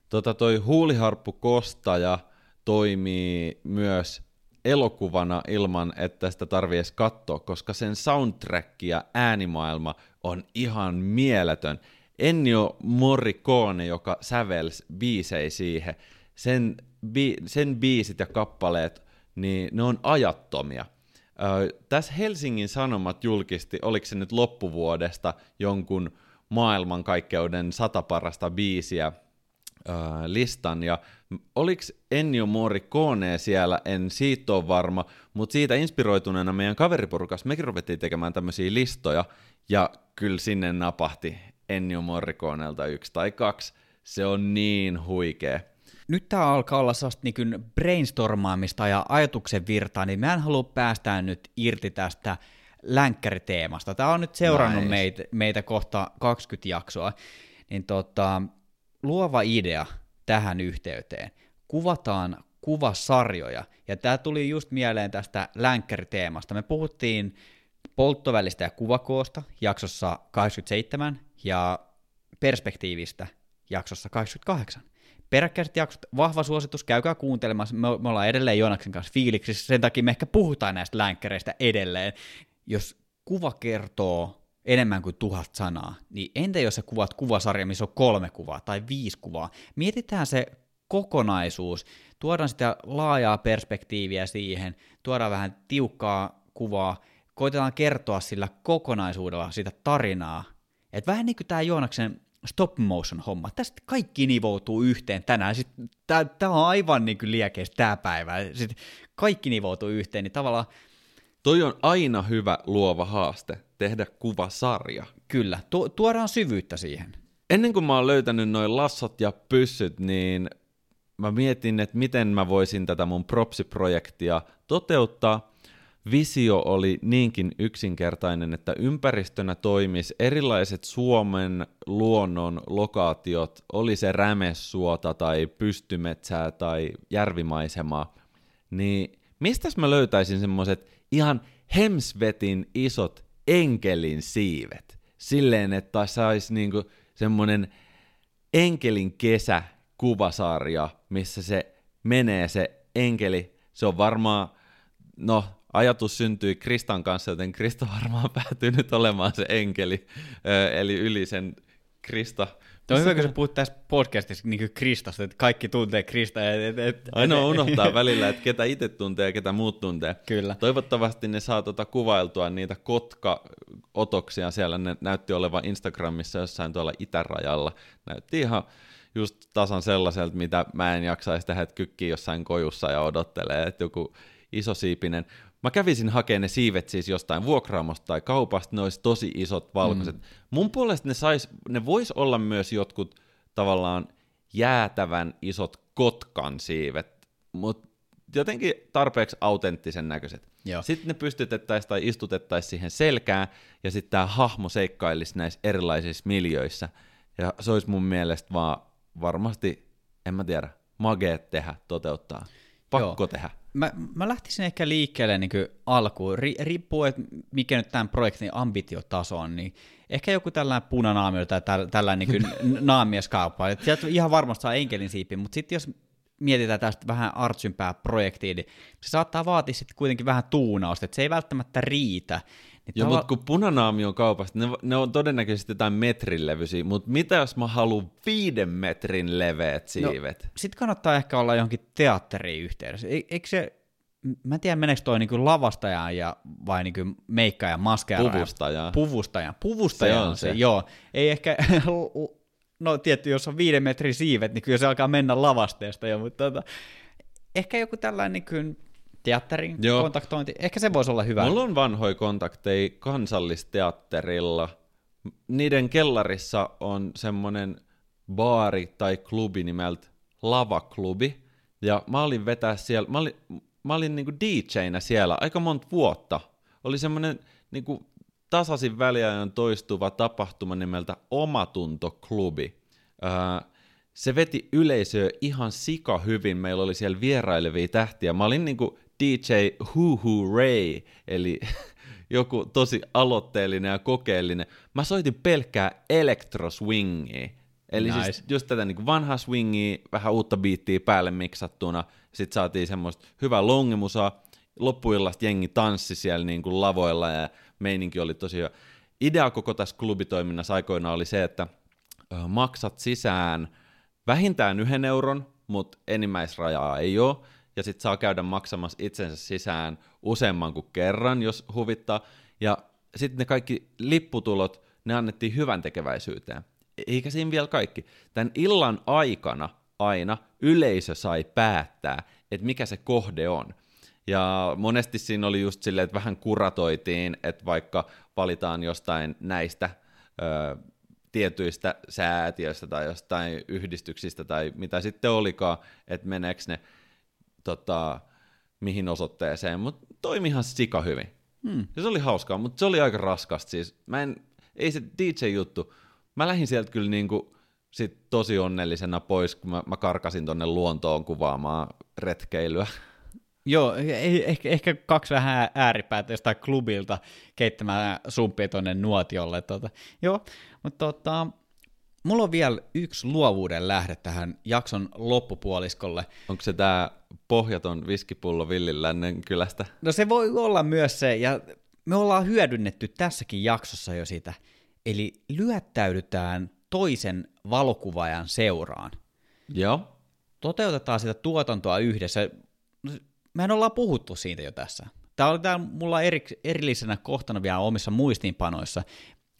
Tota toi huuliharppu kostaja toimii myös elokuvana ilman, että sitä tarvii edes katsoa, koska sen soundtrack ja äänimaailma on ihan mieletön. Ennio Morricone, joka sävelsi biisei siihen, sen, bi- sen biisit ja kappaleet, niin ne on ajattomia. Ö, tässä Helsingin Sanomat julkisti, oliko se nyt loppuvuodesta, jonkun maailmankaikkeuden sata parasta biisiä ö, listan, ja oliko Ennio Morricone siellä, en siitä ole varma, mutta siitä inspiroituneena meidän kaveriporukas mekin ruvettiin tekemään tämmöisiä listoja, ja kyllä sinne napahti Ennio Morriconelta yksi tai kaksi. Se on niin huikea. Nyt tämä alkaa olla sellaista niin brainstormaamista ja ajatuksen virtaa, niin mä en halua päästää nyt irti tästä länkkäriteemasta. Tämä on nyt seurannut nice. meitä, meitä kohta 20 jaksoa. Niin tota, luova idea tähän yhteyteen. Kuvataan kuvasarjoja. Ja tämä tuli just mieleen tästä länkkäriteemasta. Me puhuttiin polttovälistä ja kuvakoosta jaksossa 87 ja perspektiivistä jaksossa 88. Peräkkäiset jaksot, vahva suositus, käykää kuuntelemassa. Me, me ollaan edelleen Joonaksen kanssa fiiliksissä, sen takia me ehkä puhutaan näistä länkkäreistä edelleen. Jos kuva kertoo enemmän kuin tuhat sanaa, niin entä jos sä kuvat kuvasarja, missä on kolme kuvaa tai viisi kuvaa? Mietitään se kokonaisuus, tuodaan sitä laajaa perspektiiviä siihen, tuodaan vähän tiukkaa kuvaa, koitetaan kertoa sillä kokonaisuudella sitä tarinaa. Et vähän niin kuin tämä Joonaksen stop motion homma. Tästä kaikki nivoutuu yhteen tänään. Tämä on aivan niin liekeis tämä päivä. Sitten kaikki nivoutuu yhteen, niin tavallaan... Toi on aina hyvä luova haaste, tehdä kuvasarja. Kyllä, tu- tuodaan syvyyttä siihen. Ennen kuin mä oon löytänyt noin lassot ja pyssyt, niin mä mietin, että miten mä voisin tätä mun propsiprojektia toteuttaa, visio oli niinkin yksinkertainen, että ympäristönä toimis erilaiset Suomen luonnon lokaatiot, oli se rämessuota tai pystymetsää tai järvimaisemaa, niin mistä mä löytäisin semmoiset ihan hemsvetin isot enkelin siivet? Silleen, että saisi niinku semmoinen enkelin kesä kuvasarja, missä se menee se enkeli. Se on varmaan, no ajatus syntyi Kristan kanssa, joten Krista varmaan [LAUGHS] päätyy nyt olemaan se enkeli, eli yli sen Krista. Tuo on hyvä, kun sä puhut tässä podcastissa niin Kristasta, että kaikki tuntee Krista. Et, et, Ainoa [LAUGHS] unohtaa välillä, että ketä itse tuntee ja ketä muut tuntee. Kyllä. Toivottavasti ne saa tuota kuvailtua niitä kotka-otoksia siellä. Ne näytti olevan Instagramissa jossain tuolla itärajalla. Näytti ihan just tasan sellaiselta, mitä mä en jaksaisi tehdä, että kykkii jossain kojussa ja odottelee, että joku iso siipinen. Mä kävisin hakemaan ne siivet siis jostain vuokraamosta tai kaupasta, ne olisi tosi isot valkoiset. Mm. Mun puolesta ne, sais, ne vois olla myös jotkut tavallaan jäätävän isot kotkan siivet, mutta jotenkin tarpeeksi autenttisen näköiset. Joo. Sitten ne pystytettäisiin tai istutettaisiin siihen selkään, ja sitten tämä hahmo seikkailisi näissä erilaisissa miljöissä. Ja se olisi mun mielestä vaan varmasti, en mä tiedä, mageet tehdä, toteuttaa. Pakko Joo. tehdä mä, mä lähtisin ehkä liikkeelle niin alkuun, Ri, riippuu, että mikä nyt tämän projektin ambitiotaso on, niin ehkä joku tällainen punanaamio tai täl, tällainen niin [LAUGHS] naamieskauppa. Sieltä ihan varmasti saa enkelin siipi, mutta sitten jos mietitään tästä vähän artsympää projektia, niin se saattaa vaatia sitten kuitenkin vähän tuunausta, että se ei välttämättä riitä. Niin Joo, tava... mutta kun punanaami on kaupasta, ne, ne on todennäköisesti jotain metrin levyisiä, mutta mitä jos mä haluan viiden metrin leveät no, siivet? No, sitten kannattaa ehkä olla johonkin teatteriin yhteydessä. E, eikö se, mä en tiedä meneekö toi niinku lavastajan ja, vai niinku meikkaajan, maskeerajan. Puvustajan. Puvustajan. Puvustajan se on se. se. Joo, ei ehkä, [LAUGHS] no tietty, jos on viiden metrin siivet, niin kyllä se alkaa mennä lavasteesta jo, mutta tota, ehkä joku tällainen niin kuin teatterin Joo. kontaktointi, ehkä se voisi olla hyvä. Mulla on vanhoja kontakteja kansallisteatterilla. Niiden kellarissa on semmoinen baari tai klubi nimeltä Lava-klubi, ja mä olin vetää siellä, mä olin, mä olin niinku DJ-nä siellä aika monta vuotta. Oli semmoinen niinku tasaisin väliajan toistuva tapahtuma nimeltä Omatuntoklubi. Öö, se veti yleisöä ihan sika hyvin. Meillä oli siellä vierailevia tähtiä. Mä olin niinku DJ Hoo Ray, eli [LAUGHS] joku tosi aloitteellinen ja kokeellinen. Mä soitin pelkkää elektroswingia. Eli nice. siis just tätä niin vanhaa swingia, vähän uutta biittiä päälle miksattuna. Sitten saatiin semmoista hyvää longimusaa. Loppuillasta jengi tanssi siellä niin kuin lavoilla ja meininki oli tosi hyvä. Idea koko tässä klubitoiminnassa aikoinaan oli se, että maksat sisään vähintään yhden euron, mutta enimmäisrajaa ei ole, ja sitten saa käydä maksamassa itsensä sisään useamman kuin kerran, jos huvittaa, ja sitten ne kaikki lipputulot, ne annettiin hyvän tekeväisyyteen. Eikä siinä vielä kaikki. Tämän illan aikana aina yleisö sai päättää, että mikä se kohde on. Ja monesti siinä oli just silleen, että vähän kuratoitiin, että vaikka valitaan jostain näistä ö, tietyistä säätiöistä tai jostain yhdistyksistä tai mitä sitten olikaan, että meneekö ne tota, mihin osoitteeseen, mutta toimi ihan sika hyvin. Hmm. Ja se oli hauskaa, mutta se oli aika raskasta siis. Mä en, ei se DJ-juttu, mä lähdin sieltä kyllä niinku sit tosi onnellisena pois, kun mä, mä karkasin tonne luontoon kuvaamaan retkeilyä. Joo, ehkä, ehkä kaksi vähän ääripäätä jostain klubilta keittämään sumppia tuonne nuotiolle. Tota. Joo, mutta tota, mulla on vielä yksi luovuuden lähde tähän jakson loppupuoliskolle. Onko se tämä pohjaton viskipullo Villilännen kylästä? No se voi olla myös se, ja me ollaan hyödynnetty tässäkin jaksossa jo sitä. Eli lyöttäydytään toisen valokuvaajan seuraan. Joo. Toteutetaan sitä tuotantoa yhdessä mehän ollaan puhuttu siitä jo tässä. Tämä oli täällä mulla eri, erillisenä kohtana vielä omissa muistiinpanoissa,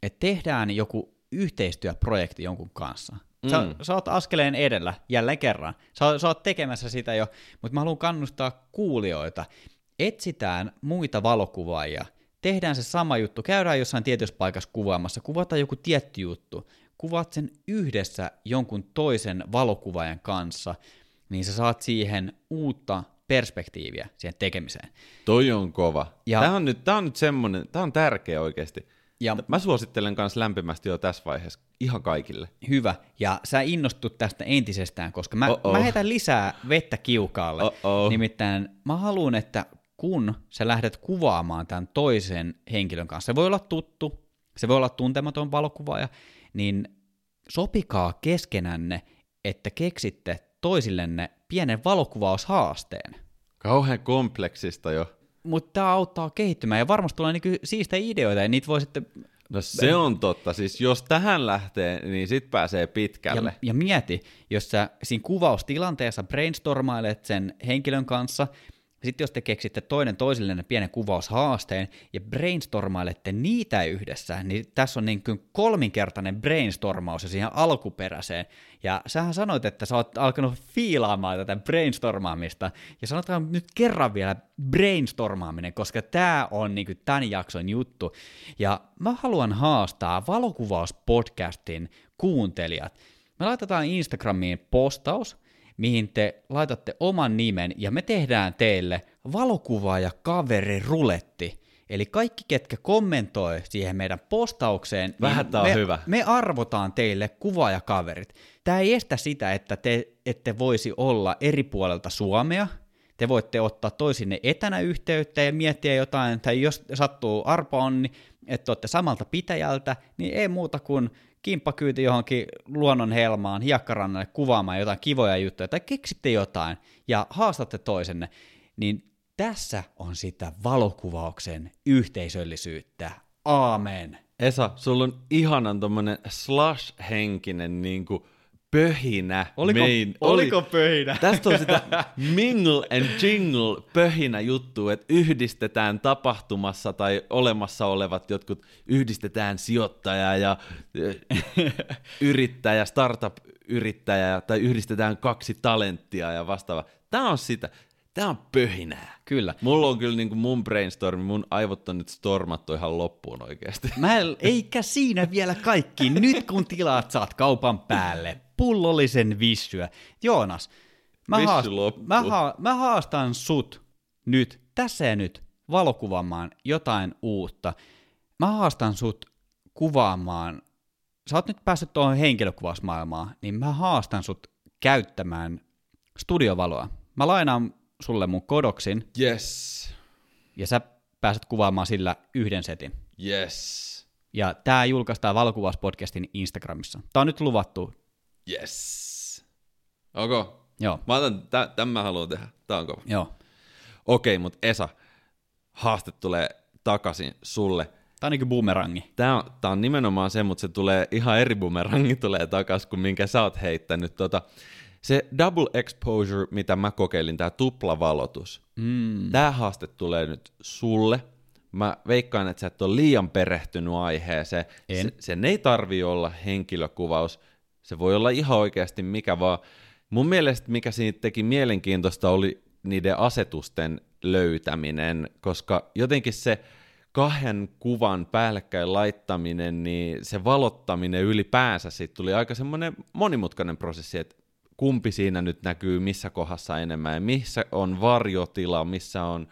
että tehdään joku yhteistyöprojekti jonkun kanssa. Sä, mm. sä oot askeleen edellä, jälleen kerran. Sä, sä oot tekemässä sitä jo, mutta mä haluan kannustaa kuulijoita. Etsitään muita valokuvaajia, tehdään se sama juttu, käydään jossain tietyssä paikassa kuvaamassa, kuvataan joku tietty juttu, kuvaat sen yhdessä jonkun toisen valokuvaajan kanssa, niin sä saat siihen uutta perspektiiviä siihen tekemiseen. Toi on kova. Ja, tämä, on nyt, tämä on nyt semmoinen, tämä on tärkeä oikeasti. Ja, Mä suosittelen myös lämpimästi jo tässä vaiheessa ihan kaikille. Hyvä, ja sä innostut tästä entisestään, koska mä, mä heitän lisää vettä kiukaalle. Uh-oh. Nimittäin mä haluan, että kun sä lähdet kuvaamaan tämän toisen henkilön kanssa, se voi olla tuttu, se voi olla tuntematon valokuvaaja, niin sopikaa keskenänne, että keksitte toisillenne pienen valokuvaushaasteen. Kauhean kompleksista jo. Mutta tämä auttaa kehittymään ja varmasti tulee niinku siistejä ideoita ja niitä voi sitten... No se on totta, siis jos tähän lähtee, niin sit pääsee pitkälle. Ja, ja mieti, jos sä siinä kuvaustilanteessa brainstormailet sen henkilön kanssa, sitten jos te keksitte toinen toisillenne pienen kuvaushaasteen ja brainstormailette niitä yhdessä, niin tässä on niin kuin kolminkertainen brainstormaus ja siihen alkuperäiseen. Ja sähän sanoit, että sä oot alkanut fiilaamaan tätä brainstormaamista. Ja sanotaan nyt kerran vielä brainstormaaminen, koska tämä on niin kuin tämän jakson juttu. Ja mä haluan haastaa valokuvauspodcastin kuuntelijat. Me laitetaan Instagramiin postaus, mihin te laitatte oman nimen ja me tehdään teille valokuvaaja kaveri ruletti. Eli kaikki, ketkä kommentoi siihen meidän postaukseen, niin Vähän niin me, hyvä. me arvotaan teille kuvaajakaverit. Tämä ei estä sitä, että te ette voisi olla eri puolelta Suomea. Te voitte ottaa toisinne etänä yhteyttä ja miettiä jotain, tai jos sattuu arpa on, niin että olette samalta pitäjältä, niin ei muuta kuin kimppakyyti johonkin luonnon helmaan, hiekkarannalle kuvaamaan jotain kivoja juttuja, tai keksitte jotain ja haastatte toisenne, niin tässä on sitä valokuvauksen yhteisöllisyyttä. Aamen. Esa, sulla on ihanan tommonen slash-henkinen niinku pöhinä. Oliko, mein, oliko oli, pöhinä? [LAUGHS] Tästä on sitä mingle and jingle pöhinä juttu, että yhdistetään tapahtumassa tai olemassa olevat jotkut, yhdistetään sijoittaja ja yrittäjä, startup-yrittäjä tai yhdistetään kaksi talenttia ja vastaava. Tämä on sitä. Tämä on pöhinää. Kyllä. Mulla on kyllä niin kuin mun brainstorm, mun aivot on nyt stormattu ihan loppuun oikeasti. Mä, eikä siinä vielä kaikki. Nyt kun tilaat saat kaupan päälle pullollisen vissyä. Joonas, mä, haast, mä, ha, mä haastan sut nyt, tässä ja nyt, valokuvaamaan jotain uutta. Mä haastan sut kuvaamaan sä oot nyt päässyt tuohon henkilökuvausmaailmaan, niin mä haastan sut käyttämään studiovaloa. Mä lainaan sulle mun kodoksin, Yes. ja sä pääset kuvaamaan sillä yhden setin. Yes. Ja tää julkaistaan valokuvauspodcastin Instagramissa. Tää on nyt luvattu. Yes. Okay. Joo, Mä otan, tä, tämän mä haluan tehdä. Tää on kova. joo. Okei, mutta Esa, haaste tulee takaisin sulle. Tää on niinku boomerangi. Tää on, tää on nimenomaan se, mutta se tulee ihan eri bumerangi tulee takaisin kuin minkä sä oot heittänyt. Tota, se double exposure, mitä mä kokeilin, tää tuplavalotus. Mm. Tää haaste tulee nyt sulle. Mä veikkaan, että sä et ole liian perehtynyt aiheeseen. En. Se, sen ei tarvi olla henkilökuvaus. Se voi olla ihan oikeasti mikä vaan. Mun mielestä mikä siitä teki mielenkiintoista oli niiden asetusten löytäminen, koska jotenkin se kahden kuvan päällekkäin laittaminen, niin se valottaminen ylipäänsä siitä tuli aika semmoinen monimutkainen prosessi, että kumpi siinä nyt näkyy missä kohdassa enemmän ja missä on varjotila, missä on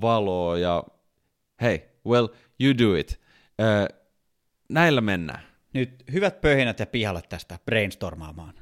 valoa ja hei, well, you do it. Ö, näillä mennään. Nyt hyvät pöhinät ja pihalle tästä brainstormaamaan.